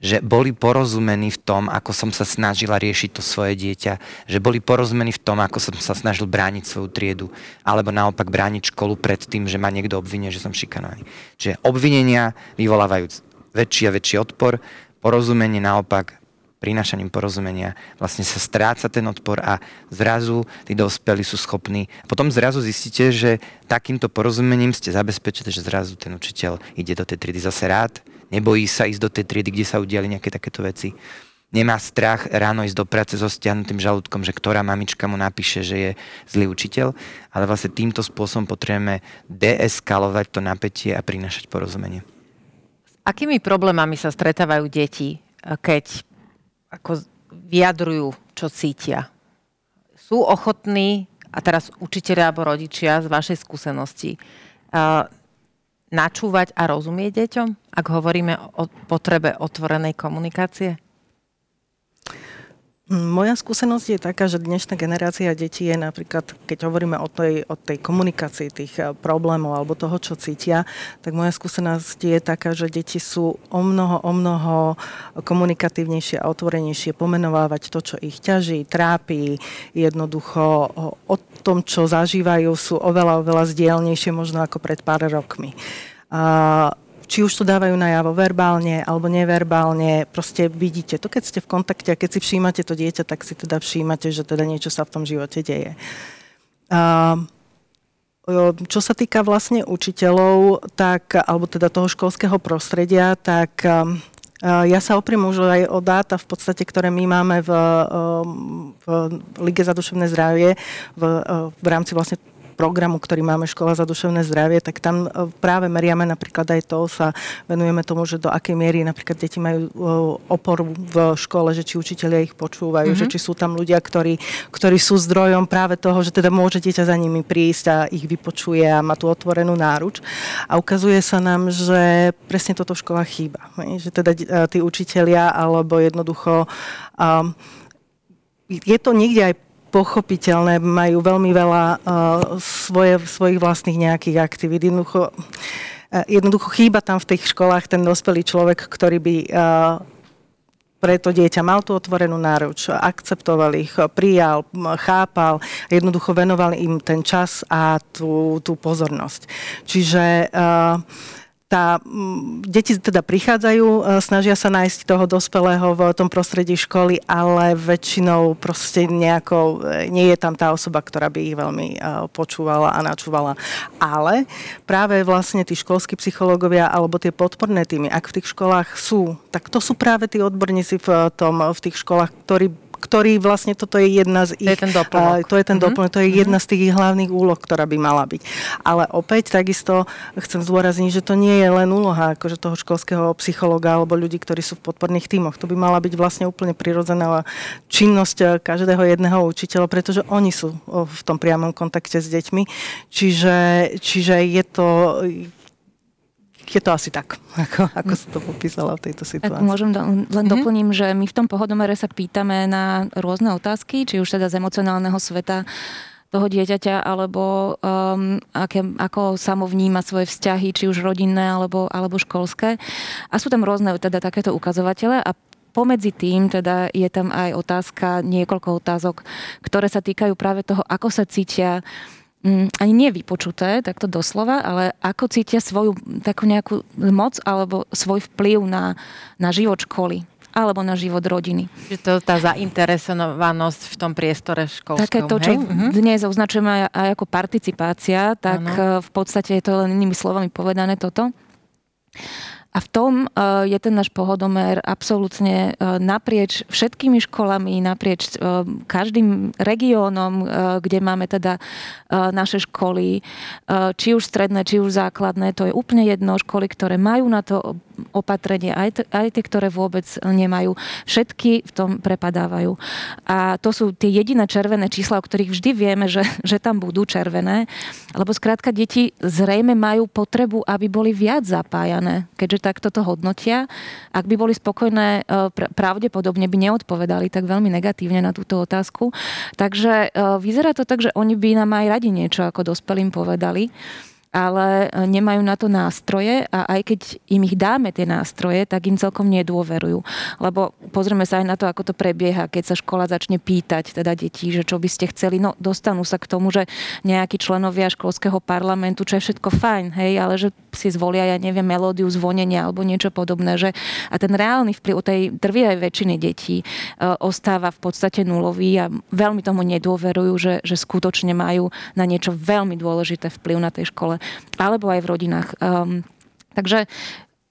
že boli porozumení v tom, ako som sa snažila riešiť to svoje dieťa, že boli porozumení v tom, ako som sa snažil brániť svoju triedu, alebo naopak brániť školu pred tým, že ma niekto obvinie, že som šikanovaný. Čiže obvinenia vyvolávajú väčší a väčší odpor, porozumenie naopak prinášaním porozumenia vlastne sa stráca ten odpor a zrazu tí dospelí sú schopní. Potom zrazu zistíte, že takýmto porozumením ste zabezpečili, že zrazu ten učiteľ ide do tej triedy zase rád, nebojí sa ísť do tej triedy, kde sa udiali nejaké takéto veci. Nemá strach ráno ísť do práce so stiahnutým žalúdkom, že ktorá mamička mu napíše, že je zlý učiteľ, ale vlastne týmto spôsobom potrebujeme deeskalovať to napätie a prinášať porozumenie. Akými problémami sa stretávajú deti, keď ako vyjadrujú, čo cítia. Sú ochotní, a teraz učiteľia alebo rodičia z vašej skúsenosti, uh, načúvať a rozumieť deťom, ak hovoríme o potrebe otvorenej komunikácie? Moja skúsenosť je taká, že dnešná generácia detí je napríklad, keď hovoríme o tej, o tej komunikácii tých eh, problémov alebo toho, čo cítia, tak moja skúsenosť je taká, že deti sú o mnoho, o mnoho komunikatívnejšie a otvorenejšie pomenovávať to, čo ich ťaží, trápi, jednoducho o tom, čo zažívajú, sú oveľa, oveľa zdielnejšie možno ako pred pár rokmi. A či už to dávajú najavo verbálne alebo neverbálne, proste vidíte to, keď ste v kontakte a keď si všímate to dieťa, tak si teda všímate, že teda niečo sa v tom živote deje. A, čo sa týka vlastne učiteľov, tak, alebo teda toho školského prostredia, tak ja sa opriem už aj o dáta v podstate, ktoré my máme v, v Lige za duševné zdravie v, v rámci vlastne programu, ktorý máme Škola za duševné zdravie, tak tam e, práve meriame napríklad aj to, sa venujeme tomu, že do akej miery napríklad deti majú e, oporu v škole, že či učiteľia ich počúvajú, mm-hmm. že či sú tam ľudia, ktorí, ktorí sú zdrojom práve toho, že teda môže dieťa za nimi prísť a ich vypočuje a má tú otvorenú náruč. A ukazuje sa nám, že presne toto v školách chýba. Že teda e, tí učitelia alebo jednoducho um, je to niekde aj pochopiteľné, majú veľmi veľa uh, svoje, svojich vlastných nejakých aktivít. Jednoducho, uh, jednoducho chýba tam v tých školách ten dospelý človek, ktorý by uh, pre to dieťa mal tú otvorenú náruč, akceptoval ich, prijal, chápal, jednoducho venoval im ten čas a tú, tú pozornosť. Čiže uh, tá, deti teda prichádzajú, e, snažia sa nájsť toho dospelého v tom prostredí školy, ale väčšinou proste nejako e, nie je tam tá osoba, ktorá by ich veľmi e, počúvala a načúvala. Ale práve vlastne tí školskí psychológovia alebo tie podporné týmy, ak v tých školách sú, tak to sú práve tí odborníci v, tom, v tých školách, ktorí ktorý vlastne toto je jedna z ich... To je ten doplnok. To je ten mm-hmm. doplnok, to je jedna z tých hlavných úloh, ktorá by mala byť. Ale opäť takisto chcem zdôrazniť, že to nie je len úloha akože toho školského psychologa alebo ľudí, ktorí sú v podporných tímoch. To by mala byť vlastne úplne prirodzená činnosť eh, každého jedného učiteľa, pretože oni sú v tom priamom kontakte s deťmi. Čiže, čiže je to je to asi tak, ako, ako som to popísala v tejto situácii. Ak môžem, do, len mm-hmm. doplním, že my v tom pohodomere sa pýtame na rôzne otázky, či už teda z emocionálneho sveta toho dieťaťa, alebo um, aké, ako samo vníma svoje vzťahy, či už rodinné, alebo, alebo školské. A sú tam rôzne teda takéto ukazovatele a pomedzi tým teda je tam aj otázka, niekoľko otázok, ktoré sa týkajú práve toho, ako sa cítia ani nie vypočuté, takto doslova, ale ako cítia svoju takú nejakú moc alebo svoj vplyv na, na život školy alebo na život rodiny. Čiže to tá zainteresovanosť v tom priestore školskom. Také to, čo hej? Mhm. dnes označujeme aj ako participácia, tak ano. v podstate je to len inými slovami povedané toto. A v tom e, je ten náš pohodomer absolútne e, naprieč všetkými školami, naprieč e, každým regiónom, kde máme teda naše školy, či už stredné, či už základné, to je úplne jedno, školy, ktoré majú na to opatrenie, aj, aj tie, ktoré vôbec nemajú. Všetky v tom prepadávajú. A to sú tie jediné červené čísla, o ktorých vždy vieme, že, že tam budú červené. Lebo skrátka deti zrejme majú potrebu, aby boli viac zapájané. Keďže takto to hodnotia. Ak by boli spokojné, pravdepodobne by neodpovedali tak veľmi negatívne na túto otázku. Takže vyzerá to tak, že oni by nám aj radi niečo ako dospelým povedali ale e, nemajú na to nástroje a aj keď im ich dáme tie nástroje, tak im celkom nedôverujú. Lebo pozrieme sa aj na to, ako to prebieha, keď sa škola začne pýtať teda detí, že čo by ste chceli. No dostanú sa k tomu, že nejakí členovia školského parlamentu, čo je všetko fajn, hej, ale že si zvolia, ja neviem, melódiu zvonenia alebo niečo podobné. Že, a ten reálny vplyv tej drvivej väčšiny detí e, ostáva v podstate nulový a veľmi tomu nedôverujú, že, že skutočne majú na niečo veľmi dôležité vplyv na tej škole alebo aj v rodinách. Um, takže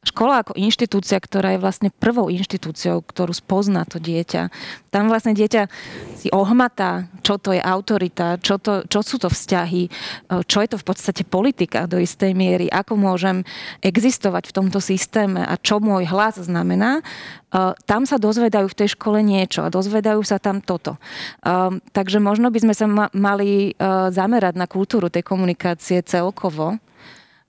škola ako inštitúcia, ktorá je vlastne prvou inštitúciou, ktorú spozná to dieťa. Tam vlastne dieťa si ohmatá, čo to je autorita, čo, to, čo sú to vzťahy, uh, čo je to v podstate politika do istej miery, ako môžem existovať v tomto systéme a čo môj hlas znamená. Uh, tam sa dozvedajú v tej škole niečo a dozvedajú sa tam toto. Um, takže možno by sme sa mali zamerať na kultúru tej komunikácie celkovo,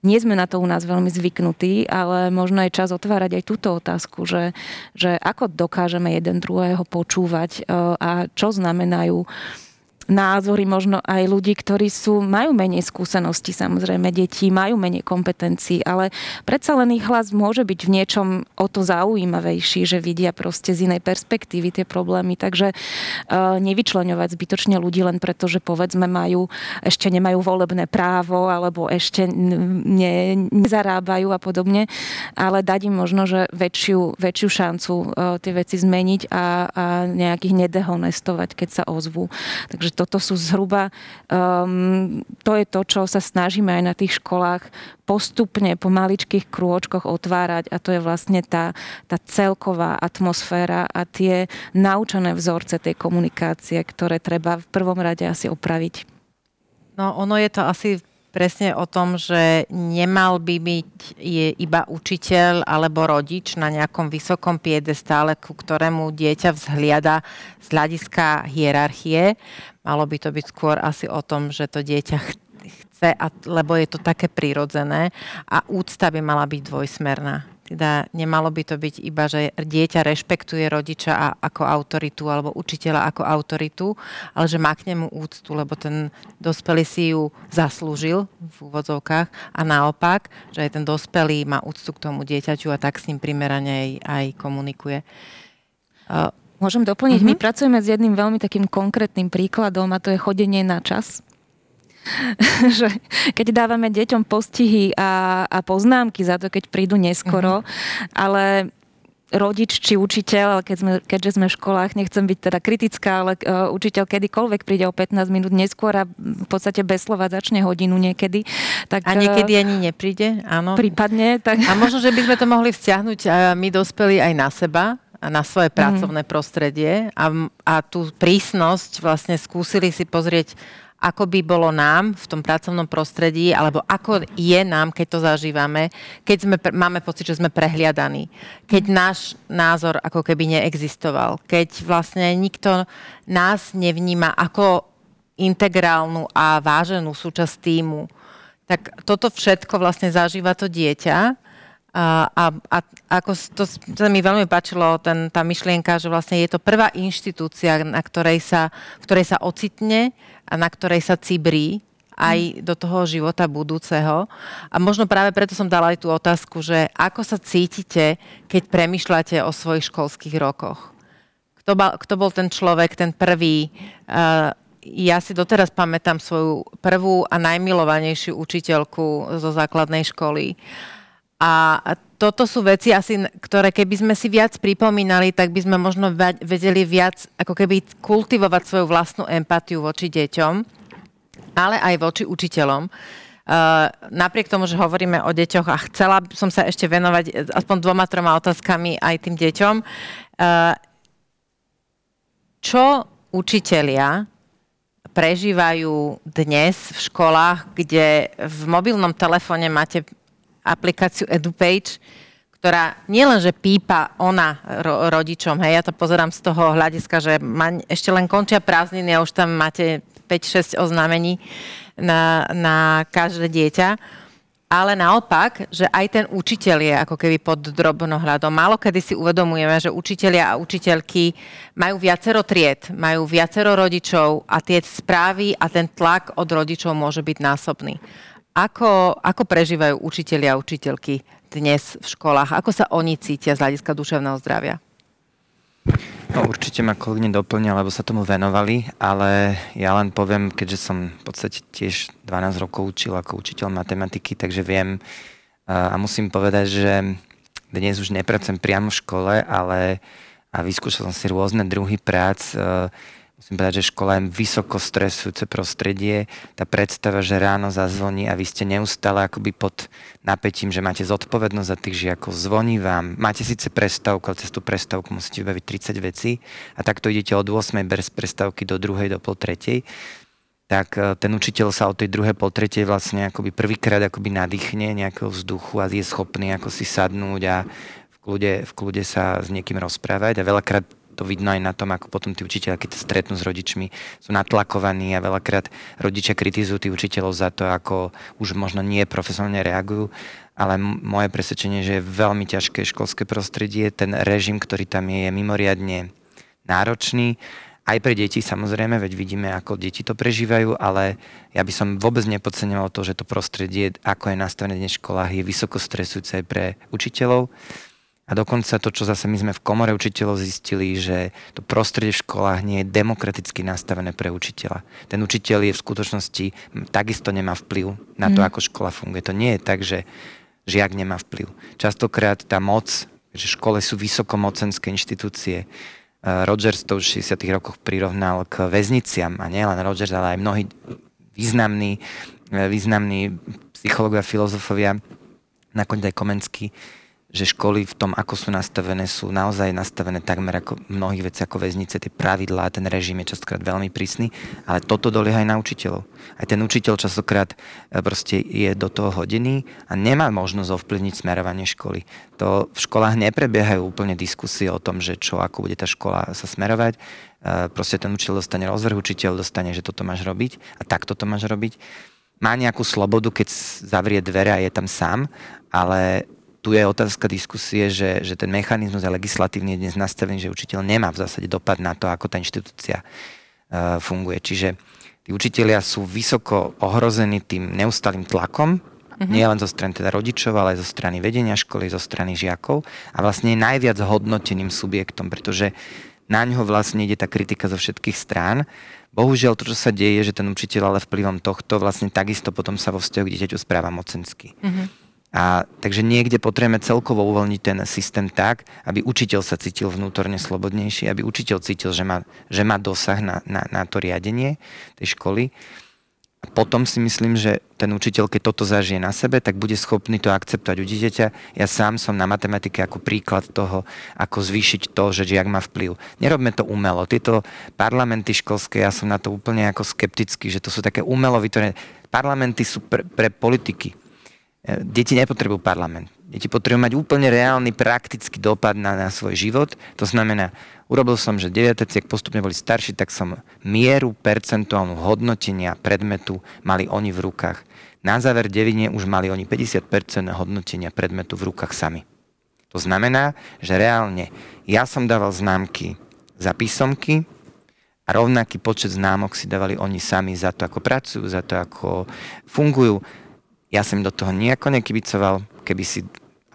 nie sme na to u nás veľmi zvyknutí, ale možno je čas otvárať aj túto otázku, že, že ako dokážeme jeden druhého počúvať e, a čo znamenajú názory možno aj ľudí, ktorí sú, majú menej skúseností, samozrejme deti majú menej kompetencií, ale predsa len ich hlas môže byť v niečom o to zaujímavejší, že vidia proste z inej perspektívy tie problémy, takže uh, nevyčleňovať zbytočne ľudí len preto, že povedzme majú, ešte nemajú volebné právo alebo ešte ne, nezarábajú a podobne, ale dať im možno, že väčšiu, väčšiu šancu uh, tie veci zmeniť a, a nejakých nedehonestovať, keď sa ozvú. Takže toto sú zhruba, um, to je to, čo sa snažíme aj na tých školách postupne po maličkých krôčkoch otvárať a to je vlastne tá, tá celková atmosféra a tie naučené vzorce tej komunikácie, ktoré treba v prvom rade asi opraviť. No ono je to asi presne o tom, že nemal by byť iba učiteľ alebo rodič na nejakom vysokom piedestále, ku ktorému dieťa vzhliada z hľadiska hierarchie. Malo by to byť skôr asi o tom, že to dieťa chce, lebo je to také prirodzené a úcta by mala byť dvojsmerná. Teda nemalo by to byť iba, že dieťa rešpektuje rodiča a, ako autoritu alebo učiteľa ako autoritu, ale že má k nemu úctu, lebo ten dospelý si ju zaslúžil v úvodzovkách a naopak, že aj ten dospelý má úctu k tomu dieťaťu a tak s ním primerane aj, aj komunikuje. Môžem doplniť, uh-huh. my pracujeme s jedným veľmi takým konkrétnym príkladom a to je chodenie na čas. že keď dávame deťom postihy a, a poznámky za to, keď prídu neskoro, uh-huh. ale rodič či učiteľ, keď sme, keďže sme v školách, nechcem byť teda kritická, ale uh, učiteľ kedykoľvek príde o 15 minút neskôr a v podstate bez slova začne hodinu niekedy. Tak, a niekedy uh, ani nepríde, áno. Prípadne. Tak... A možno, že by sme to mohli vzťahnuť uh, my dospelí aj na seba, na svoje mhm. pracovné mm. prostredie a, a tú prísnosť vlastne skúsili si pozrieť ako by bolo nám v tom pracovnom prostredí, alebo ako je nám, keď to zažívame, keď sme, máme pocit, že sme prehliadaní, keď náš názor ako keby neexistoval, keď vlastne nikto nás nevníma ako integrálnu a váženú súčasť týmu, tak toto všetko vlastne zažíva to dieťa. A, a, a ako to sa mi veľmi páčilo, ten, tá myšlienka, že vlastne je to prvá inštitúcia, na ktorej sa, ktorej sa ocitne a na ktorej sa cibrí aj do toho života budúceho. A možno práve preto som dala aj tú otázku, že ako sa cítite, keď premyšľate o svojich školských rokoch? Kto, bol, kto bol ten človek, ten prvý? Uh, ja si doteraz pamätám svoju prvú a najmilovanejšiu učiteľku zo základnej školy. Uh, a toto sú veci asi, ktoré keby sme si viac pripomínali, tak by sme možno vedeli viac ako keby kultivovať svoju vlastnú empatiu voči deťom, ale aj voči učiteľom. Uh, napriek tomu, že hovoríme o deťoch a chcela som sa ešte venovať aspoň dvoma, troma otázkami aj tým deťom. Uh, čo učitelia prežívajú dnes v školách, kde v mobilnom telefóne máte aplikáciu EduPage, ktorá nielenže pípa ona ro- rodičom, hej, ja to pozerám z toho hľadiska, že ma, ešte len končia prázdniny a už tam máte 5-6 oznámení na, na každé dieťa, ale naopak, že aj ten učiteľ je ako keby pod drobnohľadom. Málo kedy si uvedomujeme, že učitelia a učiteľky majú viacero tried, majú viacero rodičov a tie správy a ten tlak od rodičov môže byť násobný. Ako, ako prežívajú učitelia a učiteľky dnes v školách? Ako sa oni cítia z hľadiska duševného zdravia? No určite ma kolegyne doplnia, lebo sa tomu venovali, ale ja len poviem, keďže som v podstate tiež 12 rokov učil ako učiteľ matematiky, takže viem a musím povedať, že dnes už nepracujem priamo v škole, ale a vyskúšal som si rôzne druhy prác, musím povedať, že škola je vysoko stresujúce prostredie. Tá predstava, že ráno zazvoní a vy ste neustále akoby pod napätím, že máte zodpovednosť za tých žiakov, zvoní vám, máte síce prestávku, ale cez tú prestávku musíte vybaviť 30 vecí a takto idete od 8. bez prestávky do 2. do pol 3 tak e, ten učiteľ sa od tej druhej pol tretej vlastne akoby prvýkrát akoby nadýchne nejakého vzduchu a je schopný ako si sadnúť a v kľude, v kľude sa s niekým rozprávať a veľakrát to vidno aj na tom, ako potom tí učiteľia, keď stretnú s rodičmi, sú natlakovaní a veľakrát rodičia kritizujú tých učiteľov za to, ako už možno nie profesionálne reagujú. Ale moje presvedčenie, že je veľmi ťažké školské prostredie, ten režim, ktorý tam je, je mimoriadne náročný. Aj pre deti samozrejme, veď vidíme, ako deti to prežívajú, ale ja by som vôbec nepodceňoval to, že to prostredie, ako je nastavené dnes v školách, je vysoko stresujúce aj pre učiteľov. A dokonca to, čo zase my sme v komore učiteľov zistili, že to prostredie v školách nie je demokraticky nastavené pre učiteľa. Ten učiteľ je v skutočnosti, takisto nemá vplyv na to, mm. ako škola funguje. To nie je tak, že žiak nemá vplyv. Častokrát tá moc, že škole sú vysokomocenské inštitúcie, Rogers to už v 60. rokoch prirovnal k väzniciam a nie len Rogers, ale aj mnohí významní, významní psychológovia, filozofovia, nakoniec aj Komenský, že školy v tom, ako sú nastavené, sú naozaj nastavené takmer ako mnohých vecí ako väznice, tie pravidlá, ten režim je častokrát veľmi prísny, ale toto dolieha aj na učiteľov. Aj ten učiteľ častokrát e, proste je do toho hodený a nemá možnosť ovplyvniť smerovanie školy. To v školách neprebiehajú úplne diskusie o tom, že čo, ako bude tá škola sa smerovať. E, proste ten učiteľ dostane rozvrh, učiteľ dostane, že toto máš robiť a takto to máš robiť má nejakú slobodu, keď zavrie dvere a je tam sám, ale tu je otázka diskusie, že, že ten mechanizmus je legislatívny je dnes nastavený, že učiteľ nemá v zásade dopad na to, ako tá inštitúcia uh, funguje. Čiže tí učiteľia sú vysoko ohrození tým neustalým tlakom, mm-hmm. nie len zo strany teda rodičov, ale aj zo strany vedenia školy, zo strany žiakov a vlastne je najviac hodnoteným subjektom, pretože na ňo vlastne ide tá kritika zo všetkých strán. Bohužiaľ to, čo sa deje, že ten učiteľ ale vplyvom tohto vlastne takisto potom sa vo vzťahu k dieťaťu správa mocensky. Mm-hmm. A, takže niekde potrebujeme celkovo uvoľniť ten systém tak, aby učiteľ sa cítil vnútorne slobodnejší, aby učiteľ cítil, že má, že má dosah na, na, na to riadenie tej školy. A potom si myslím, že ten učiteľ, keď toto zažije na sebe, tak bude schopný to akceptovať u dieťaťa. Ja sám som na matematike ako príklad toho, ako zvýšiť to, že žiak má vplyv. Nerobme to umelo. Tieto parlamenty školské, ja som na to úplne ako skeptický, že to sú také umelo vytvorené. Parlamenty sú pre, pre politiky Deti nepotrebujú parlament. Deti potrebujú mať úplne reálny, praktický dopad na, na svoj život. To znamená, urobil som, že deviatáci, ak postupne boli starší, tak som mieru percentuálnu hodnotenia predmetu mali oni v rukách. Na záver devine už mali oni 50% hodnotenia predmetu v rukách sami. To znamená, že reálne ja som dával známky za písomky a rovnaký počet známok si dávali oni sami za to, ako pracujú, za to, ako fungujú ja som do toho nejako nekybicoval, keby si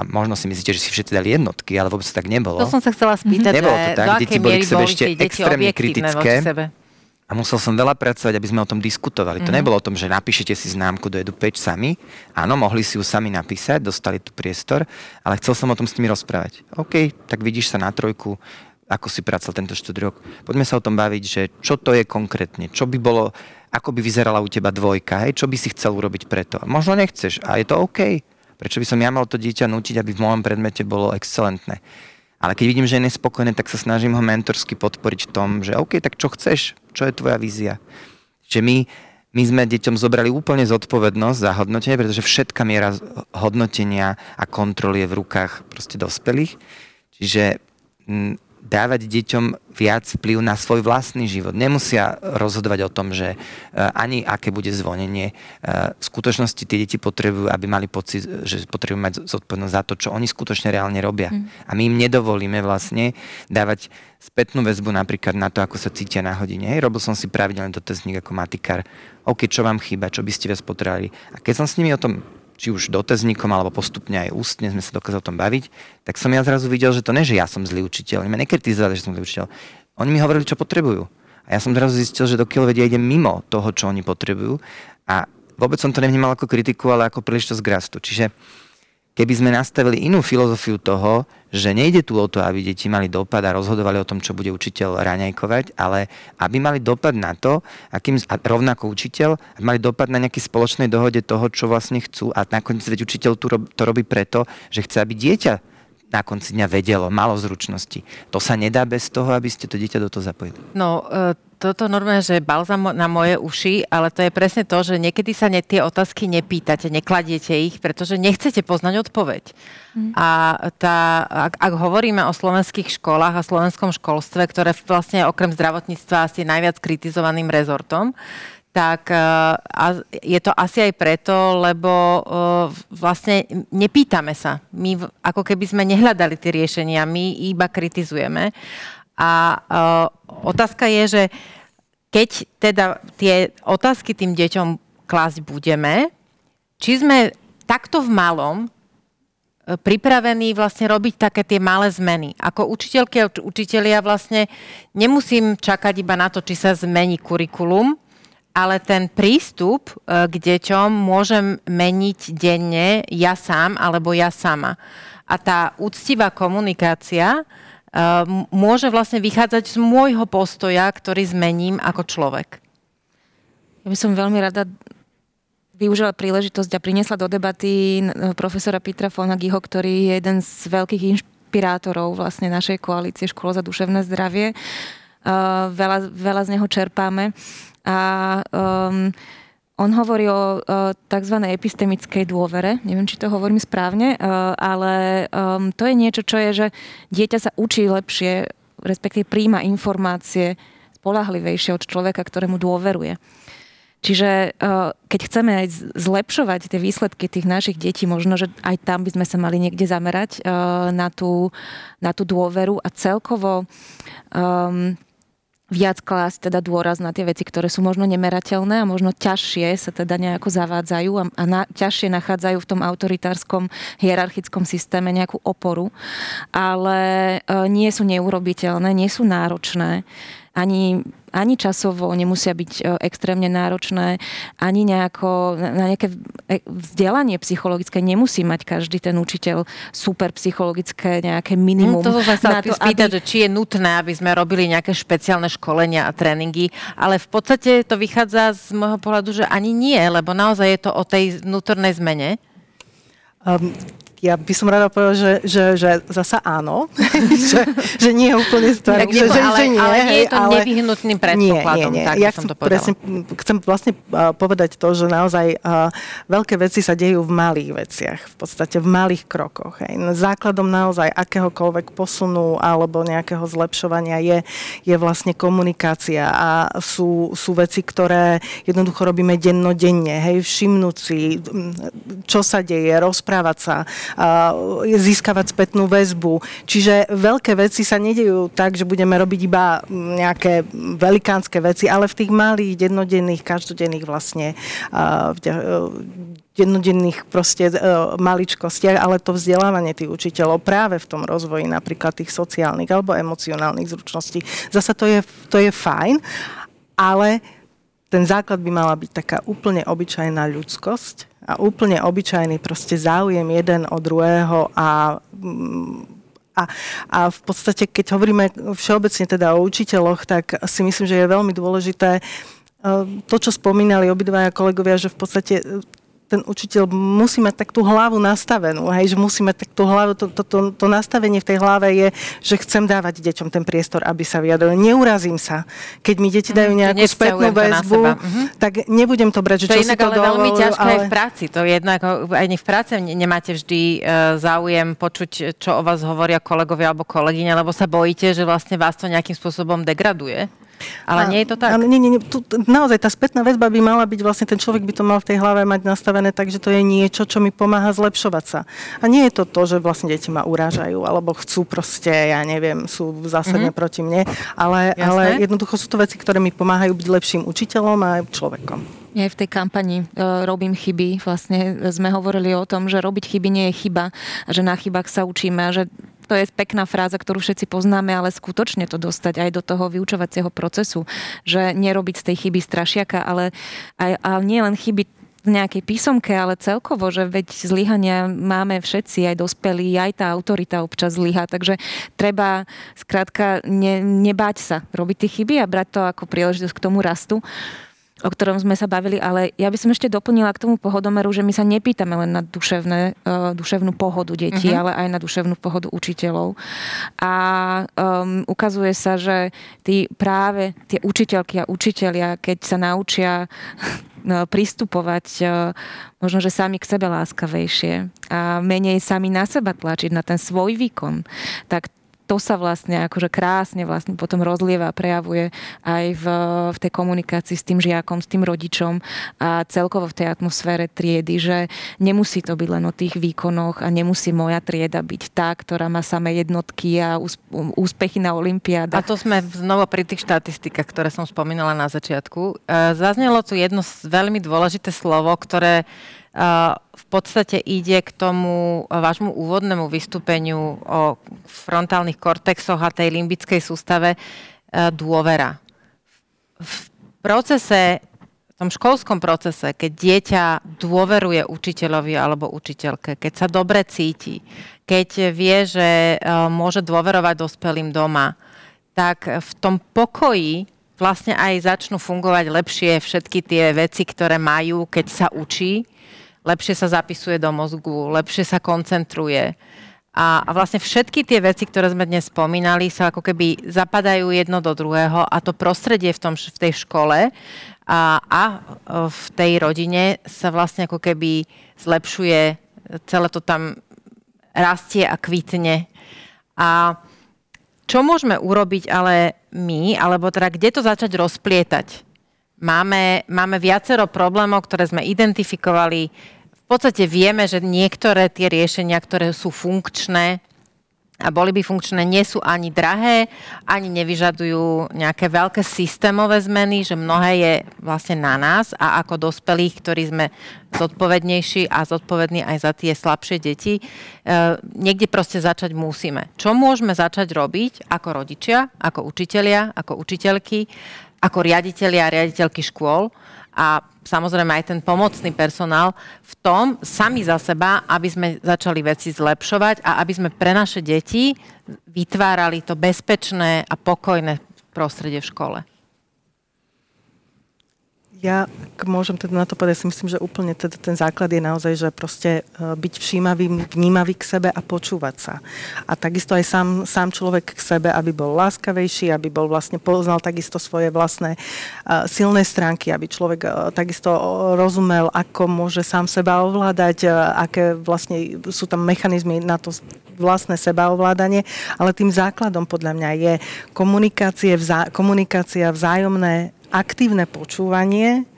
a možno si myslíte, že si všetci dali jednotky, ale vôbec to tak nebolo. To som sa chcela spýtať, nebolo to tak, do deti boli k sebe ešte extrémne kritické. A musel som veľa pracovať, aby sme o tom diskutovali. Mm-hmm. To mhm. nebolo o tom, že napíšete si známku do EduPage sami. Áno, mohli si ju sami napísať, dostali tu priestor, ale chcel som o tom s nimi rozprávať. OK, tak vidíš sa na trojku, ako si pracoval tento štúdiok. Poďme sa o tom baviť, že čo to je konkrétne, čo by bolo ako by vyzerala u teba dvojka, hej, čo by si chcel urobiť preto. Možno nechceš a je to OK. Prečo by som ja mal to dieťa nutiť, aby v môjom predmete bolo excelentné. Ale keď vidím, že je nespokojné, tak sa snažím ho mentorsky podporiť v tom, že OK, tak čo chceš? Čo je tvoja vízia? Že my, my sme deťom zobrali úplne zodpovednosť za hodnotenie, pretože všetká miera hodnotenia a kontroly je v rukách proste dospelých. Čiže dávať deťom viac vplyv na svoj vlastný život. Nemusia rozhodovať o tom, že ani aké bude zvonenie. V skutočnosti tie deti potrebujú, aby mali pocit, že potrebujú mať zodpovednosť za to, čo oni skutočne reálne robia. Mm. A my im nedovolíme vlastne dávať spätnú väzbu napríklad na to, ako sa cítia na hodine. Hej, robil som si pravidelne dotazník ako matikár. OK, čo vám chýba, čo by ste viac potrebovali. A keď som s nimi o tom či už dotazníkom alebo postupne aj ústne sme sa dokázali o tom baviť, tak som ja zrazu videl, že to nie, že ja som zlý učiteľ. Oni ma nekritizovali, že som zlý učiteľ. Oni mi hovorili, čo potrebujú. A ja som zrazu zistil, že dokiaľ vedia, ide mimo toho, čo oni potrebujú. A vôbec som to nevnímal ako kritiku, ale ako príležitosť k rastu. Čiže keby sme nastavili inú filozofiu toho, že nejde tu o to, aby deti mali dopad a rozhodovali o tom, čo bude učiteľ raňajkovať, ale aby mali dopad na to, akým, a rovnako učiteľ, aby mali dopad na nejaký spoločnej dohode toho, čo vlastne chcú a nakoniec veď učiteľ tu rob, to robí preto, že chce, aby dieťa na konci dňa vedelo, malo zručnosti. To sa nedá bez toho, aby ste to dieťa do toho zapojili. No, e, toto normálne, že balzam na moje uši, ale to je presne to, že niekedy sa ne, tie otázky nepýtate, nekladiete ich, pretože nechcete poznať odpoveď. Mm. A tá, ak, ak hovoríme o slovenských školách a slovenskom školstve, ktoré vlastne okrem zdravotníctva asi najviac kritizovaným rezortom, tak e, je to asi aj preto, lebo e, vlastne nepýtame sa. My ako keby sme nehľadali tie riešenia, my iba kritizujeme. A e, otázka je, že keď teda tie otázky tým deťom klásť budeme, či sme takto v malom pripravení vlastne robiť také tie malé zmeny. Ako učiteľky a učitelia vlastne nemusím čakať iba na to, či sa zmení kurikulum, ale ten prístup e, k deťom môžem meniť denne ja sám alebo ja sama. A tá úctivá komunikácia môže vlastne vychádzať z môjho postoja, ktorý zmením ako človek. Ja by som veľmi rada využila príležitosť a priniesla do debaty profesora Petra Fonagiho, ktorý je jeden z veľkých inšpirátorov vlastne našej koalície Škola za duševné zdravie. Uh, veľa, veľa z neho čerpáme. A um, on hovorí o, o tzv. epistemickej dôvere. Neviem, či to hovorím správne, uh, ale to je niečo, čo je, že dieťa sa učí lepšie, respektíve príjma informácie spolahlivejšie od človeka, ktorému dôveruje. Čiže uh, keď chceme aj zlepšovať tie výsledky tých našich detí, možno, že aj tam by sme sa mali niekde zamerať na, tú, na tú dôveru a celkovo um, viac klásť teda dôraz na tie veci, ktoré sú možno nemerateľné a možno ťažšie sa teda nejako zavádzajú a, a na, ťažšie nachádzajú v tom autoritárskom hierarchickom systéme nejakú oporu, ale e, nie sú neurobiteľné, nie sú náročné ani, ani časovo nemusia byť e, extrémne náročné, ani nejako, na nejaké e, vzdelanie psychologické nemusí mať každý ten učiteľ super psychologické nejaké minimum. Mm, to sa to, spýtať, aby... že či je nutné, aby sme robili nejaké špeciálne školenia a tréningy, ale v podstate to vychádza z môjho pohľadu, že ani nie, lebo naozaj je to o tej vnútornej zmene. Um, ja by som rada povedala, že, že, že zasa áno, že, že nie je úplne starý, že, že, ale, že nie. Ale nie je to ale, nevyhnutným predpokladom. Nie, nie, nie. Tak ja chcem, to presne, chcem vlastne povedať to, že naozaj uh, veľké veci sa dejú v malých veciach, v podstate v malých krokoch. Hej. Základom naozaj akéhokoľvek posunu alebo nejakého zlepšovania je, je vlastne komunikácia a sú, sú veci, ktoré jednoducho robíme dennodenne. Hej, všimnúť si, čo sa deje, rozprávať sa, získavať spätnú väzbu. Čiže veľké veci sa nedejú tak, že budeme robiť iba nejaké velikánske veci, ale v tých malých, dennodenných, každodenných vlastne dennodenných proste maličkostiach, ale to vzdelávanie tých učiteľov práve v tom rozvoji napríklad tých sociálnych alebo emocionálnych zručností. Zasa to je, to je fajn, ale ten základ by mala byť taká úplne obyčajná ľudskosť, a úplne obyčajný proste záujem jeden od druhého a a, a v podstate, keď hovoríme všeobecne teda o učiteľoch, tak si myslím, že je veľmi dôležité e, to, čo spomínali obidvaja kolegovia, že v podstate ten učiteľ musí mať tak tú hlavu nastavenú, hej, že musí mať tak tú hlavu, to, to, to, to nastavenie v tej hlave je, že chcem dávať deťom ten priestor, aby sa vyjadrili. Neurazím sa. Keď mi deti dajú mhm, nejakú mm, spätnú väzbu, mm-hmm. tak nebudem to brať, že to čo inak si to ale dovolil, veľmi ťažké ale... aj v práci. To je jednak, aj v práci nemáte vždy uh, záujem počuť, čo o vás hovoria kolegovia alebo kolegyne, lebo sa bojíte, že vlastne vás to nejakým spôsobom degraduje. Ale a, nie je to tak? Ale nie, nie, nie. Tu, naozaj tá spätná väzba by mala byť, vlastne ten človek by to mal v tej hlave mať nastavené tak, že to je niečo, čo mi pomáha zlepšovať sa. A nie je to to, že vlastne deti ma urážajú, alebo chcú proste, ja neviem, sú zásadne mm-hmm. proti mne, ale, ale jednoducho sú to veci, ktoré mi pomáhajú byť lepším učiteľom a aj človekom. Ja v tej kampani uh, robím chyby. Vlastne sme hovorili o tom, že robiť chyby nie je chyba, že na chybách sa učíme a že to je pekná fráza, ktorú všetci poznáme, ale skutočne to dostať aj do toho vyučovacieho procesu, že nerobiť z tej chyby strašiaka, ale aj, ale nie len chyby v nejakej písomke, ale celkovo, že veď zlyhania máme všetci, aj dospelí, aj tá autorita občas zlyha, takže treba skrátka ne, nebáť sa robiť tie chyby a brať to ako príležitosť k tomu rastu o ktorom sme sa bavili, ale ja by som ešte doplnila k tomu pohodomeru, že my sa nepýtame len na duševné, uh, duševnú pohodu detí, uh-huh. ale aj na duševnú pohodu učiteľov. A um, ukazuje sa, že tí práve tie učiteľky a učiteľia, keď sa naučia no, pristupovať uh, možno, že sami k sebe láskavejšie a menej sami na seba tlačiť, na ten svoj výkon, tak to sa vlastne akože krásne vlastne potom rozlieva a prejavuje aj v, v tej komunikácii s tým žiakom, s tým rodičom a celkovo v tej atmosfére triedy, že nemusí to byť len o tých výkonoch a nemusí moja trieda byť tá, ktorá má samé jednotky a úspechy na Olympiádach. A to sme znovu pri tých štatistikách, ktoré som spomínala na začiatku. E, zaznelo tu jedno veľmi dôležité slovo, ktoré v podstate ide k tomu vášmu úvodnému vystúpeniu o frontálnych kortexoch a tej limbickej sústave e, dôvera. V procese, v tom školskom procese, keď dieťa dôveruje učiteľovi alebo učiteľke, keď sa dobre cíti, keď vie, že e, môže dôverovať dospelým doma, tak v tom pokoji vlastne aj začnú fungovať lepšie všetky tie veci, ktoré majú, keď sa učí lepšie sa zapisuje do mozgu, lepšie sa koncentruje. A, a vlastne všetky tie veci, ktoré sme dnes spomínali, sa ako keby zapadajú jedno do druhého a to prostredie v, tom, v tej škole a, a v tej rodine sa vlastne ako keby zlepšuje, celé to tam rastie a kvitne. A čo môžeme urobiť ale my, alebo teda kde to začať rozplietať? Máme, máme viacero problémov, ktoré sme identifikovali. V podstate vieme, že niektoré tie riešenia, ktoré sú funkčné a boli by funkčné, nie sú ani drahé, ani nevyžadujú nejaké veľké systémové zmeny, že mnohé je vlastne na nás a ako dospelých, ktorí sme zodpovednejší a zodpovední aj za tie slabšie deti, e, niekde proste začať musíme. Čo môžeme začať robiť ako rodičia, ako učitelia, ako učiteľky, ako riaditeľi a riaditeľky škôl a samozrejme aj ten pomocný personál v tom sami za seba, aby sme začali veci zlepšovať a aby sme pre naše deti vytvárali to bezpečné a pokojné prostredie v škole. Ja, ak môžem teda na to povedať, si myslím, že úplne teda ten základ je naozaj, že proste e, byť všímavý, vnímavý k sebe a počúvať sa. A takisto aj sám, sám človek k sebe, aby bol láskavejší, aby bol vlastne poznal takisto svoje vlastné uh, silné stránky, aby človek uh, takisto rozumel, ako môže sám seba ovládať, aké vlastne sú tam mechanizmy na to vlastné sebaovládanie, ale tým základom podľa mňa je komunikácie, vzá, komunikácia, vzájomné aktívne počúvanie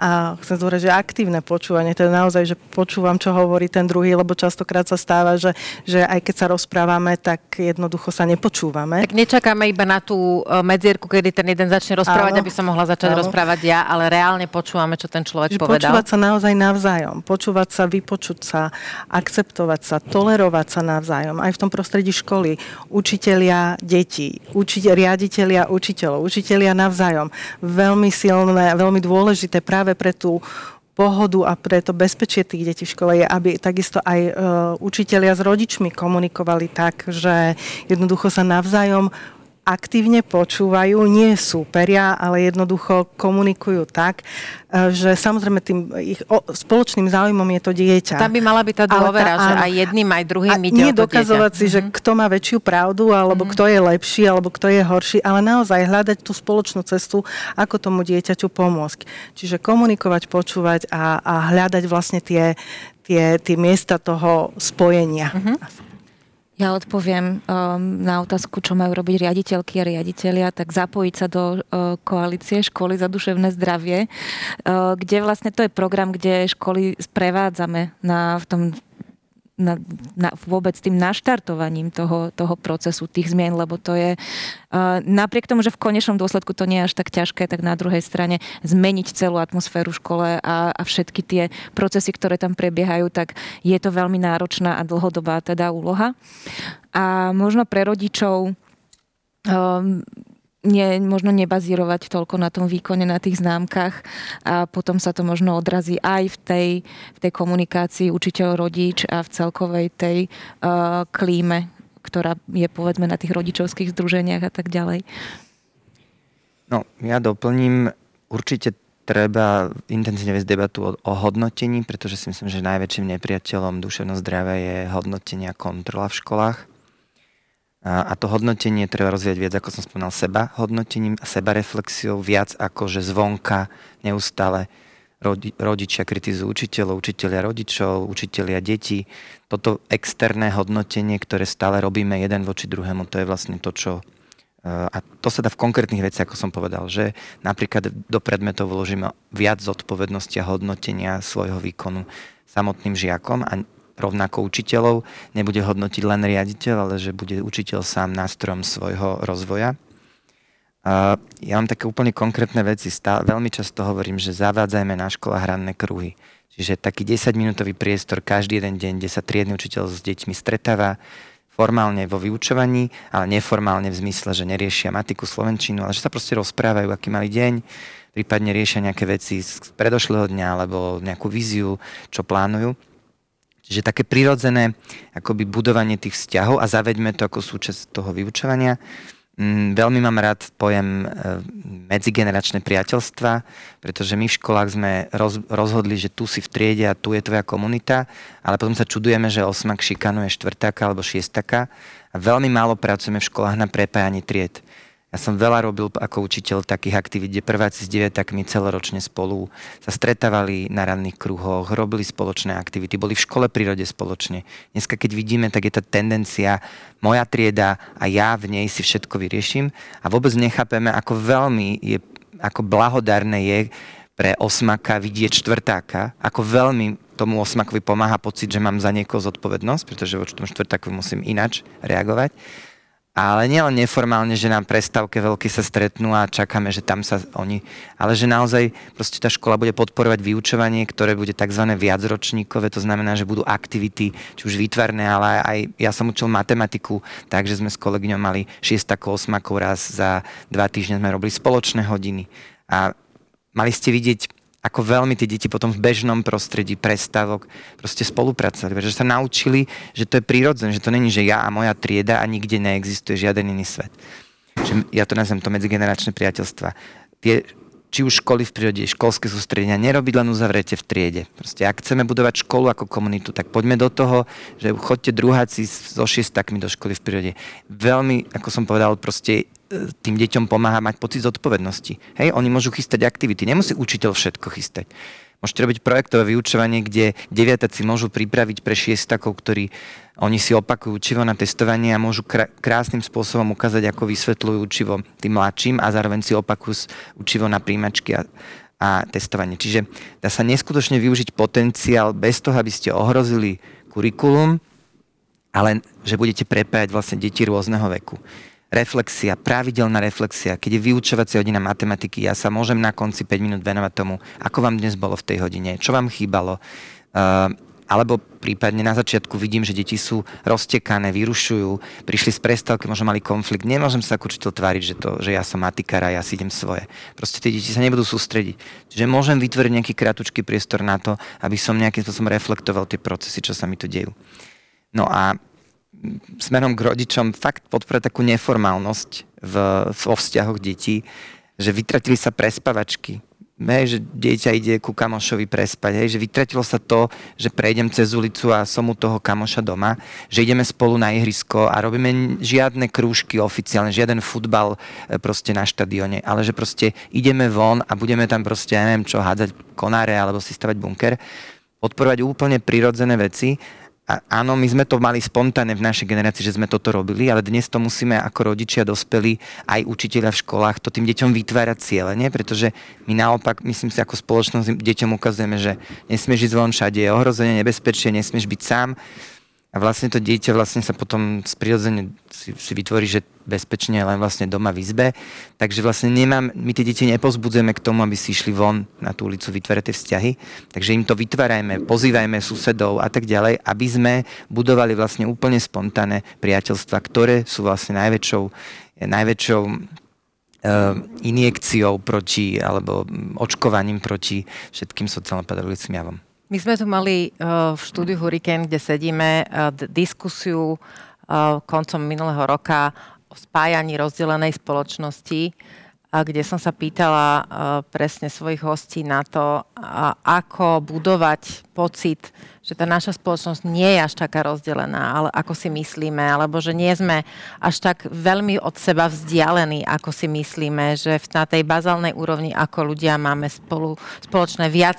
a chcem zdôrazniť, že aktívne počúvanie, to je naozaj, že počúvam, čo hovorí ten druhý, lebo častokrát sa stáva, že, že aj keď sa rozprávame, tak jednoducho sa nepočúvame. Tak nečakáme iba na tú e, medzierku, kedy ten jeden začne rozprávať, áno, aby som mohla začať áno. rozprávať ja, ale reálne počúvame, čo ten človek že povedal. Počúvať sa naozaj navzájom, počúvať sa, vypočuť sa, akceptovať sa, tolerovať sa navzájom, aj v tom prostredí školy. Učitelia, deti, učiteľ, riaditeľia, učiteľov, učitelia navzájom. Veľmi silné, veľmi dôležité práve práve pre tú pohodu a pre to bezpečie tých detí v škole je, aby takisto aj e, učitelia s rodičmi komunikovali tak, že jednoducho sa navzájom aktívne počúvajú, nie súperia, ale jednoducho komunikujú tak, e, že samozrejme tým ich o, spoločným záujmom je to dieťa. Tam by mala byť tá dôvera, že aj jedným, aj druhým ide nie dokazovať si, že kto má väčšiu pravdu, alebo mm-hmm. kto je lepší, alebo kto je horší, ale naozaj hľadať tú spoločnú cestu, ako tomu dieťaťu pomôcť. Čiže komunikovať, počúvať a, a hľadať vlastne tie, tie, tie miesta toho spojenia. Mm-hmm. Ja odpoviem um, na otázku, čo majú robiť riaditeľky a riaditeľia, tak zapojiť sa do uh, koalície školy za duševné zdravie, uh, kde vlastne to je program, kde školy sprevádzame na, v tom na, na, vôbec tým naštartovaním toho, toho procesu, tých zmien, lebo to je uh, napriek tomu, že v konečnom dôsledku to nie je až tak ťažké, tak na druhej strane zmeniť celú atmosféru v škole a, a všetky tie procesy, ktoré tam prebiehajú, tak je to veľmi náročná a dlhodobá teda úloha. A možno pre rodičov um, nie, možno nebazírovať toľko na tom výkone, na tých známkach a potom sa to možno odrazí aj v tej, v tej komunikácii učiteľ-rodič a v celkovej tej uh, klíme, ktorá je povedzme na tých rodičovských združeniach a tak ďalej. No, ja doplním, určite treba intenzívne viesť debatu o, o hodnotení, pretože si myslím, že najväčším nepriateľom duševného zdravia je hodnotenie a kontrola v školách. A to hodnotenie treba rozvíjať viac, ako som spomínal, seba hodnotením a seba reflexiou, viac ako že zvonka neustále rodi, rodičia kritizujú učiteľov, učiteľia rodičov, učiteľia detí. Toto externé hodnotenie, ktoré stále robíme jeden voči druhému, to je vlastne to, čo a to sa dá v konkrétnych veciach, ako som povedal, že napríklad do predmetov vložíme viac zodpovednosti a hodnotenia svojho výkonu samotným žiakom a rovnako učiteľov, nebude hodnotiť len riaditeľ, ale že bude učiteľ sám nástrojom svojho rozvoja. Ja mám také úplne konkrétne veci. Stále, veľmi často hovorím, že zavádzajme na školách hranné kruhy. Čiže taký 10-minútový priestor každý jeden deň, kde sa triedny učiteľ s deťmi stretáva, formálne vo vyučovaní, ale neformálne v zmysle, že neriešia matiku, slovenčinu, ale že sa proste rozprávajú, aký mali deň, prípadne riešia nejaké veci z predošlého dňa alebo nejakú víziu, čo plánujú. Čiže také prirodzené akoby budovanie tých vzťahov a zaveďme to ako súčasť toho vyučovania. Mm, veľmi mám rád pojem e, medzigeneračné priateľstva, pretože my v školách sme roz, rozhodli, že tu si v triede a tu je tvoja komunita, ale potom sa čudujeme, že osmak šikanuje štvrtáka alebo šiestaka a veľmi málo pracujeme v školách na prepájanie tried. Ja som veľa robil ako učiteľ takých aktivít, kde prváci s deviatakmi celoročne spolu sa stretávali na ranných kruhoch, robili spoločné aktivity, boli v škole prírode spoločne. Dneska, keď vidíme, tak je tá tendencia, moja trieda a ja v nej si všetko vyrieším a vôbec nechápeme, ako veľmi je, ako blahodárne je pre osmaka vidieť štvrtáka, ako veľmi tomu osmakovi pomáha pocit, že mám za niekoho zodpovednosť, pretože voči tomu štvrtákovi musím inač reagovať. Ale nielen neformálne, že nám prestávke veľké sa stretnú a čakáme, že tam sa oni, ale že naozaj proste tá škola bude podporovať vyučovanie, ktoré bude tzv. viacročníkové, to znamená, že budú aktivity, či už výtvarné, ale aj ja som učil matematiku, takže sme s kolegyňou mali 6 8 raz za dva týždne sme robili spoločné hodiny. A mali ste vidieť ako veľmi tie deti potom v bežnom prostredí prestávok proste spolupracovali, pretože sa naučili, že to je prírodzené, že to není, že ja a moja trieda a nikde neexistuje žiaden iný svet. Že ja to nazvem to medzigeneračné priateľstva. Tie či už školy v prírode, školské sústredenia, nerobiť len uzavrete v triede. Proste, ak chceme budovať školu ako komunitu, tak poďme do toho, že chodte druháci so šiestakmi do školy v prírode. Veľmi, ako som povedal, proste tým deťom pomáha mať pocit zodpovednosti. Hej, oni môžu chystať aktivity, nemusí učiteľ všetko chystať. Môžete robiť projektové vyučovanie, kde deviataci môžu pripraviť pre šiestakov, ktorí oni si opakujú učivo na testovanie a môžu krásnym spôsobom ukázať, ako vysvetľujú učivo tým mladším a zároveň si opakujú učivo na príjmačky a, a testovanie. Čiže dá sa neskutočne využiť potenciál bez toho, aby ste ohrozili kurikulum, ale že budete prepájať vlastne deti rôzneho veku reflexia, pravidelná reflexia, keď je vyučovacia hodina matematiky, ja sa môžem na konci 5 minút venovať tomu, ako vám dnes bolo v tej hodine, čo vám chýbalo, uh, alebo prípadne na začiatku vidím, že deti sú roztekané, vyrušujú, prišli z prestávky, možno mali konflikt. Nemôžem sa ako učiteľ tváriť, že, to, že ja som matikár a ja si idem svoje. Proste tie deti sa nebudú sústrediť. Čiže môžem vytvoriť nejaký kratučký priestor na to, aby som nejakým spôsobom reflektoval tie procesy, čo sa mi tu dejú. No a smerom k rodičom fakt podporať takú neformálnosť v, vo vzťahoch detí, že vytratili sa prespavačky. Hej, že dieťa ide ku kamošovi prespať, hej, že vytratilo sa to, že prejdem cez ulicu a som u toho kamoša doma, že ideme spolu na ihrisko a robíme žiadne krúžky oficiálne, žiaden futbal e, proste na štadióne, ale že proste ideme von a budeme tam proste, ja neviem čo, hádzať konáre alebo si stavať bunker, podporovať úplne prirodzené veci a áno, my sme to mali spontánne v našej generácii, že sme toto robili, ale dnes to musíme ako rodičia dospelí, aj učiteľia v školách, to tým deťom vytvárať cieľene, pretože my naopak, myslím si, ako spoločnosť deťom ukazujeme, že nesmieš ísť von všade, je ohrozenie, nebezpečie, nesmieš byť sám a vlastne to dieťa vlastne sa potom prirodzene si, si vytvorí, že bezpečne len vlastne doma v izbe. Takže vlastne nemám, my tie deti nepozbudzujeme k tomu, aby si išli von na tú ulicu vytvárať tie vzťahy. Takže im to vytvárajme, pozývajme susedov a tak ďalej, aby sme budovali vlastne úplne spontánne priateľstva, ktoré sú vlastne najväčšou, najväčšou uh, injekciou proti, alebo očkovaním proti všetkým sociálno-pedagogickým javom. My sme tu mali uh, v štúdiu Hurricane, kde sedíme, uh, diskusiu uh, koncom minulého roka o spájaní rozdelenej spoločnosti, kde som sa pýtala presne svojich hostí na to, ako budovať pocit, že tá naša spoločnosť nie je až taká rozdelená, ale ako si myslíme, alebo že nie sme až tak veľmi od seba vzdialení, ako si myslíme, že na tej bazálnej úrovni ako ľudia máme spolu, spoločné viac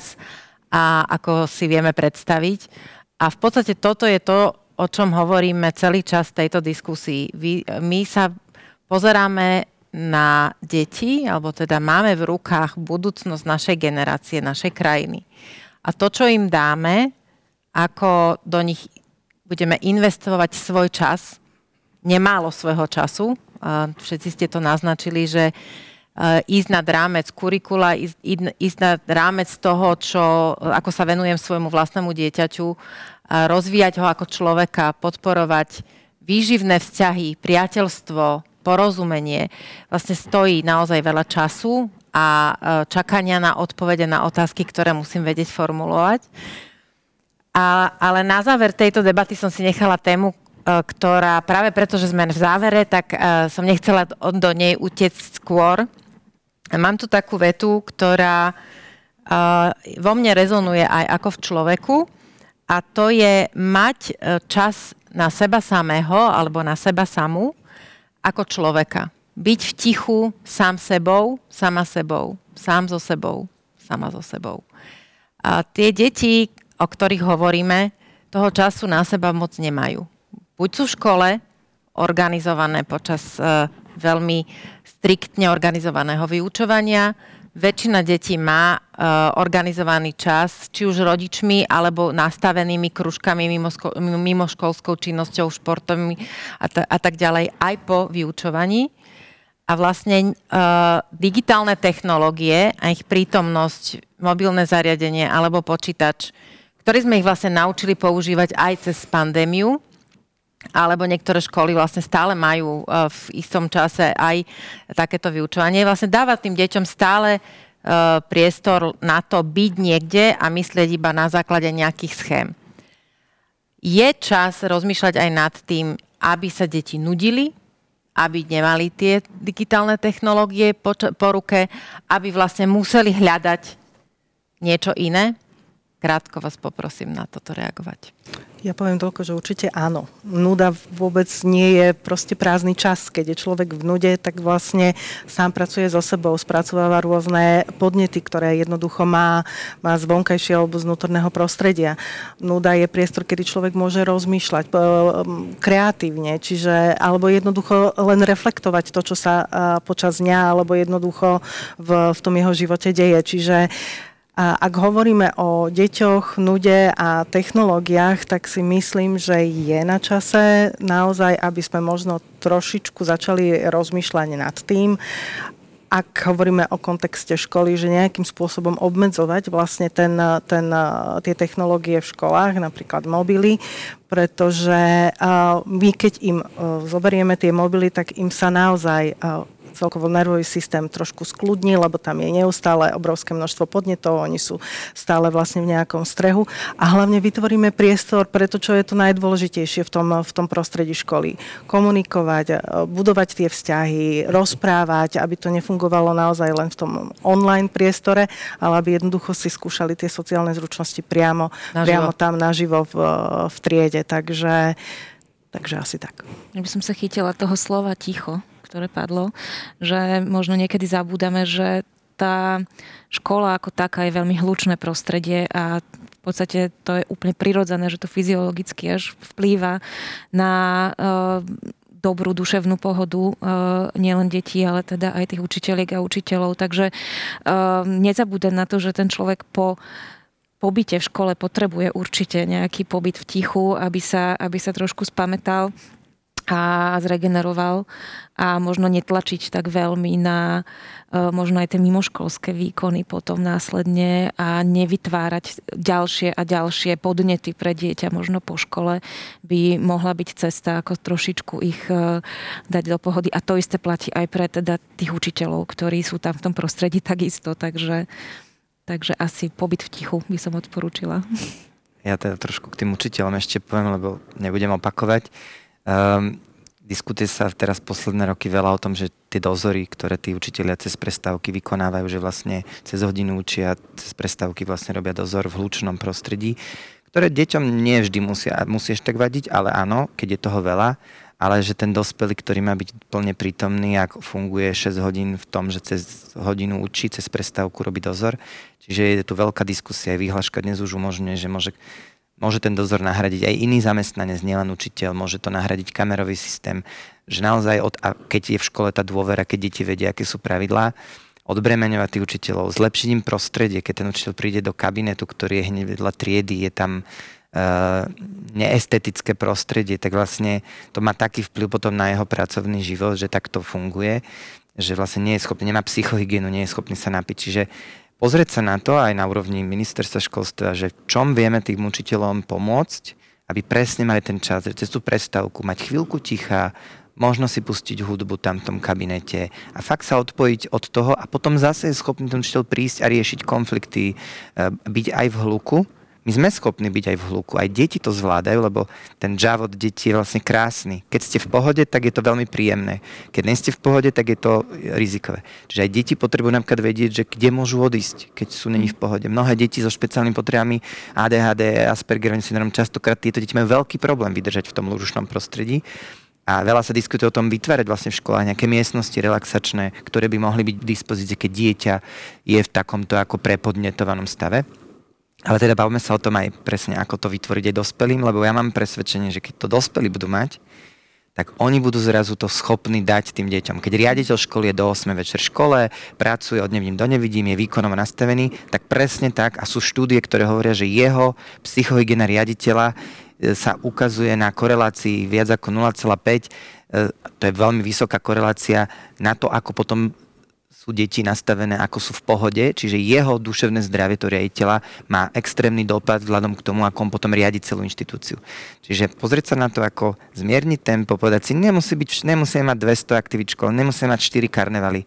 a ako si vieme predstaviť. A v podstate toto je to, o čom hovoríme celý čas tejto diskusii. My sa pozeráme na deti, alebo teda máme v rukách budúcnosť našej generácie, našej krajiny. A to, čo im dáme, ako do nich budeme investovať svoj čas, nemálo svojho času, všetci ste to naznačili, že ísť nad rámec kurikula, ísť, ísť nad rámec toho, čo, ako sa venujem svojmu vlastnému dieťaťu, rozvíjať ho ako človeka, podporovať výživné vzťahy, priateľstvo, porozumenie. Vlastne stojí naozaj veľa času a eh, čakania na odpovede na otázky, ktoré musím vedieť formulovať. A, ale na záver tejto debaty som si nechala tému, eh, ktorá práve preto, že sme v závere, tak som nechcela do nej utiecť skôr, Mám tu takú vetu, ktorá vo mne rezonuje aj ako v človeku a to je mať e, čas na seba samého alebo na seba samú ako človeka. Byť v tichu sám sebou, sama sebou, sám so sebou, sama so sebou. A tie deti, o ktorých hovoríme, toho času na seba moc nemajú. Buď sú v škole, organizované počas uh, veľmi striktne organizovaného vyučovania. Väčšina detí má uh, organizovaný čas, či už rodičmi, alebo nastavenými kružkami, mimo, mimoškolskou činnosťou, športovými a, t- a tak ďalej, aj po vyučovaní. A vlastne uh, digitálne technológie a ich prítomnosť, mobilné zariadenie alebo počítač, ktorý sme ich vlastne naučili používať aj cez pandémiu, alebo niektoré školy vlastne stále majú e, v istom čase aj takéto vyučovanie. Vlastne dáva tým deťom stále e, priestor na to byť niekde a myslieť iba na základe nejakých schém. Je čas rozmýšľať aj nad tým, aby sa deti nudili, aby nemali tie digitálne technológie po, po ruke, aby vlastne museli hľadať niečo iné. Krátko vás poprosím na toto reagovať. Ja poviem toľko, že určite áno. Nuda vôbec nie je proste prázdny čas. Keď je človek v nude, tak vlastne sám pracuje so sebou, spracováva rôzne podnety, ktoré jednoducho má, má z vonkajšieho alebo z vnútorného prostredia. Nuda je priestor, kedy človek môže rozmýšľať kreatívne, čiže alebo jednoducho len reflektovať to, čo sa počas dňa alebo jednoducho v, v tom jeho živote deje. Čiže a ak hovoríme o deťoch, nude a technológiách, tak si myslím, že je na čase naozaj, aby sme možno trošičku začali rozmýšľať nad tým, ak hovoríme o kontexte školy, že nejakým spôsobom obmedzovať vlastne ten, ten, tie technológie v školách, napríklad mobily, pretože my keď im zoberieme tie mobily, tak im sa naozaj celkovo nervový systém trošku skľudní, lebo tam je neustále obrovské množstvo podnetov, oni sú stále vlastne v nejakom strehu a hlavne vytvoríme priestor pre to, čo je to najdôležitejšie v tom, v tom prostredí školy. Komunikovať, e, budovať tie vzťahy, rozprávať, aby to nefungovalo naozaj len v tom online priestore, ale aby jednoducho si skúšali tie sociálne zručnosti priamo, priamo tam naživo v, v triede. Takže, takže asi tak. Ja by som sa chytila toho slova ticho, ktoré padlo, že možno niekedy zabúdame, že tá škola ako taká je veľmi hlučné prostredie a v podstate to je úplne prirodzené, že to fyziologicky až vplýva na uh, dobrú duševnú pohodu uh, nielen detí, ale teda aj tých učiteľiek a učiteľov. Takže uh, nezabúdať na to, že ten človek po pobyte v škole potrebuje určite nejaký pobyt v tichu, aby sa, aby sa trošku spametal a zregeneroval a možno netlačiť tak veľmi na e, možno aj tie mimoškolské výkony potom následne a nevytvárať ďalšie a ďalšie podnety pre dieťa možno po škole by mohla byť cesta ako trošičku ich e, dať do pohody a to isté platí aj pre teda tých učiteľov, ktorí sú tam v tom prostredí takisto, takže, takže asi pobyt v tichu by som odporúčila. Ja teda trošku k tým učiteľom ešte poviem, lebo nebudem opakovať. Um, diskutuje sa teraz posledné roky veľa o tom, že tie dozory, ktoré tí učiteľia cez prestávky vykonávajú, že vlastne cez hodinu učia, cez prestávky vlastne robia dozor v hlučnom prostredí, ktoré deťom nie vždy musia, musíš tak vadiť, ale áno, keď je toho veľa, ale že ten dospelý, ktorý má byť plne prítomný, ak funguje 6 hodín v tom, že cez hodinu učí, cez prestávku robí dozor. Čiže je tu veľká diskusia, výhľaška dnes už umožňuje, že môže Môže ten dozor nahradiť aj iný zamestnanec, nielen učiteľ, môže to nahradiť kamerový systém, že naozaj, od, a keď je v škole tá dôvera, keď deti vedia, aké sú pravidlá, odbremeňovať tých učiteľov, zlepšiť im prostredie, keď ten učiteľ príde do kabinetu, ktorý je hneď vedľa triedy, je tam uh, neestetické prostredie, tak vlastne to má taký vplyv potom na jeho pracovný život, že takto funguje, že vlastne nie je schopný, nemá psychohygienu, nie je schopný sa napiť. Čiže pozrieť sa na to aj na úrovni ministerstva školstva, že v čom vieme tým učiteľom pomôcť, aby presne mali ten čas, cez tú predstavku, mať chvíľku ticha, možno si pustiť hudbu tam v tom kabinete a fakt sa odpojiť od toho a potom zase je schopný ten učiteľ prísť a riešiť konflikty, e, byť aj v hluku, my sme schopní byť aj v hluku. Aj deti to zvládajú, lebo ten džav od detí je vlastne krásny. Keď ste v pohode, tak je to veľmi príjemné. Keď nie ste v pohode, tak je to rizikové. Čiže aj deti potrebujú napríklad vedieť, že kde môžu odísť, keď sú není v pohode. Mnohé deti so špeciálnymi potrebami ADHD, Aspergerovým syndrom, častokrát tieto deti majú veľký problém vydržať v tom lužušnom prostredí. A veľa sa diskutuje o tom vytvárať vlastne v školách nejaké miestnosti relaxačné, ktoré by mohli byť v dispozícii, keď dieťa je v takomto ako prepodnetovanom stave. Ale teda bavme sa o tom aj presne, ako to vytvoriť aj dospelým, lebo ja mám presvedčenie, že keď to dospelí budú mať, tak oni budú zrazu to schopní dať tým deťom. Keď riaditeľ školy je do 8 večer v škole, pracuje od nevidím do nevidím, je výkonom nastavený, tak presne tak a sú štúdie, ktoré hovoria, že jeho psychohygiena riaditeľa e, sa ukazuje na korelácii viac ako 0,5 e, to je veľmi vysoká korelácia na to, ako potom sú deti nastavené, ako sú v pohode, čiže jeho duševné zdravie, to riaditeľa, má extrémny dopad vzhľadom k tomu, ako on potom riadi celú inštitúciu. Čiže pozrieť sa na to, ako zmierniť tempo, povedať si, nemusí byť, nemusíme mať 200 aktivít škol, nemusíme mať 4 karnevaly.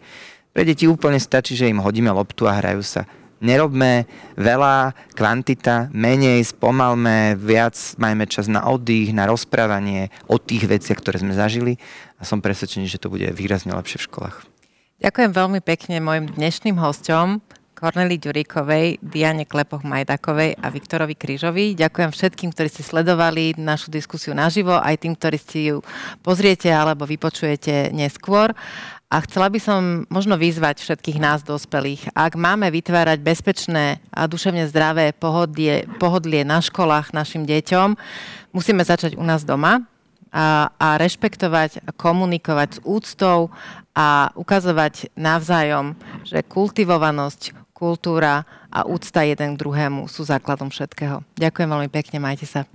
Pre deti úplne stačí, že im hodíme loptu a hrajú sa. Nerobme veľa, kvantita, menej, spomalme, viac majme čas na oddych, na rozprávanie o tých veciach, ktoré sme zažili a som presvedčený, že to bude výrazne lepšie v školách. Ďakujem veľmi pekne mojim dnešným hosťom, Korneli Ďuríkovej, Diane Klepoch Majdakovej a Viktorovi Krížovi. Ďakujem všetkým, ktorí ste sledovali našu diskusiu naživo, aj tým, ktorí si ju pozriete alebo vypočujete neskôr. A chcela by som možno vyzvať všetkých nás dospelých, ak máme vytvárať bezpečné a duševne zdravé pohodlie, pohodlie na školách našim deťom, musíme začať u nás doma, a, a rešpektovať, a komunikovať s úctou a ukazovať navzájom, že kultivovanosť, kultúra a úcta jeden k druhému sú základom všetkého. Ďakujem veľmi pekne, majte sa.